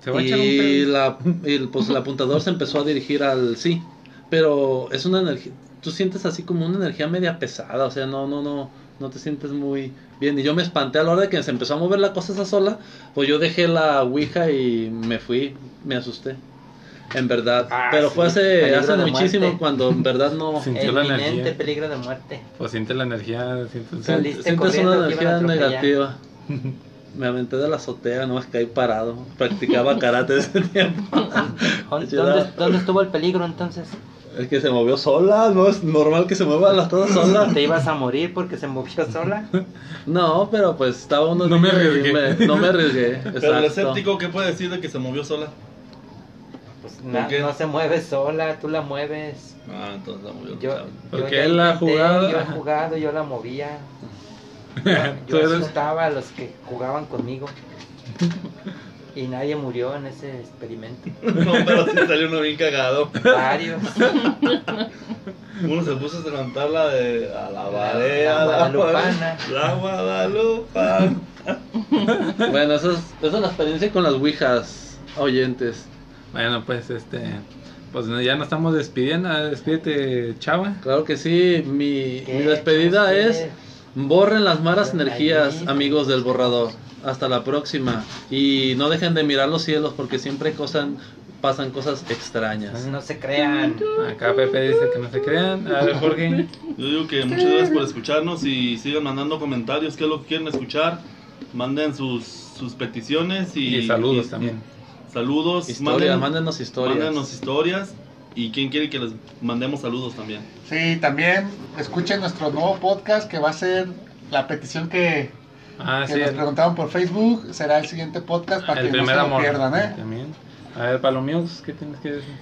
Se va a echar un Y la, el, pues, el apuntador se empezó a dirigir al sí. Pero es una energía, tú sientes así como una energía media pesada, o sea, no, no, no, no te sientes muy bien. Y yo me espanté a la hora de que se empezó a mover la cosa esa sola, pues yo dejé la ouija y me fui, me asusté. En verdad. Ah, Pero sí, fue hace, hace muchísimo muerte. cuando en verdad no... Sintió la energía. peligro de muerte. Pues siente la energía. Sientes una energía negativa. Me aventé de la azotea, no, es que caí parado. Practicaba karate ese tiempo. ¿Dónde, Ayuda. dónde estuvo el peligro entonces? Es que se movió sola, no es normal que se muevan las cosas solas. ¿Te ibas a morir porque se movió sola? No, pero pues estaba uno No me arriesgué. me- no me arriesgué. Pero el escéptico, ¿qué puede decir de que se movió sola? Pues na- no se mueve sola, tú la mueves. Ah, entonces la movió. Yo, yo Porque ya él ha intenté, jugado. Yo he jugado, yo la movía. Yo eres- asustaba a los que jugaban conmigo. Y nadie murió en ese experimento. No, pero sí salió uno bien cagado. Varios. Uno se puso a cantar la de a la La barea, guadalupana. La Guadalupana. Bueno, eso es, esa es la experiencia con las ouijas, oyentes. Bueno, pues este. Pues ya nos estamos despidiendo. Despídete, chava. Claro que sí, mi, despedida es borren las malas energías, amigos del borrador. Hasta la próxima. Y no dejen de mirar los cielos porque siempre pasan cosas extrañas. No se crean. Acá Pepe dice que no se crean. A ver, Jorge. Yo digo que muchas gracias por escucharnos y sigan mandando comentarios, qué es lo que quieren escuchar. Manden sus, sus peticiones y, Y saludos y- también. Saludos, Historias, manden- mándenos historias. mándenos historias y quién quiere que les mandemos saludos también. Sí, también escuchen nuestro nuevo podcast que va a ser la petición que Ah, que sí, nos el, preguntaban por Facebook, será el siguiente podcast para el que no se lo amor. pierdan, ¿eh? También. A ver, Palomios, ¿qué tienes que decir?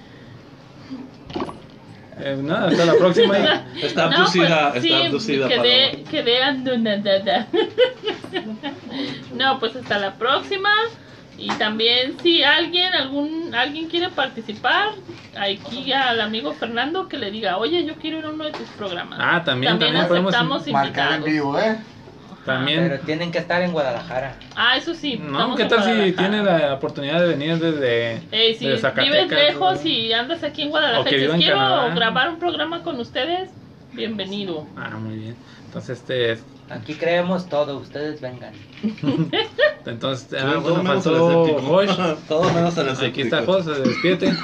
Eh, nada, hasta la próxima. y- Está No, abducida, pues, está sí, abducida. quedé, quedé anonadada. no, pues hasta la próxima. Y también si alguien, algún, alguien quiere participar, aquí al amigo Fernando que le diga, oye, yo quiero ir a uno de tus programas. Ah, también, también podemos aceptamos Marcar en vivo, ¿eh? También. Pero tienen que estar en Guadalajara. Ah, eso sí. No, ¿qué tal si Guadalajara. tiene la oportunidad de venir desde, Ey, si de Zacatecas? vives lejos y andas aquí en O Guadalajara que y dices, quiero Canadá". grabar un programa con ustedes, bienvenido. Ah, muy bien. Entonces, este, Aquí creemos todo, ustedes vengan. entonces, ah, todo bueno, menos escéptico. Josh. Todo menos el Aquí está escéptico. Josh,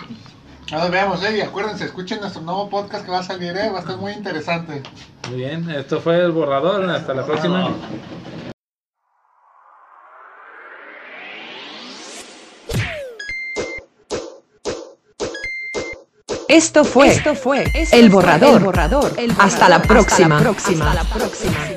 nos veamos, ¿eh? Y acuérdense, escuchen nuestro nuevo podcast que va a salir, ¿eh? Va a estar muy interesante. Muy bien, esto fue el borrador. Hasta la próxima. Esto fue, Esto fue El Borrador. El Borrador. Hasta la próxima. Hasta la próxima.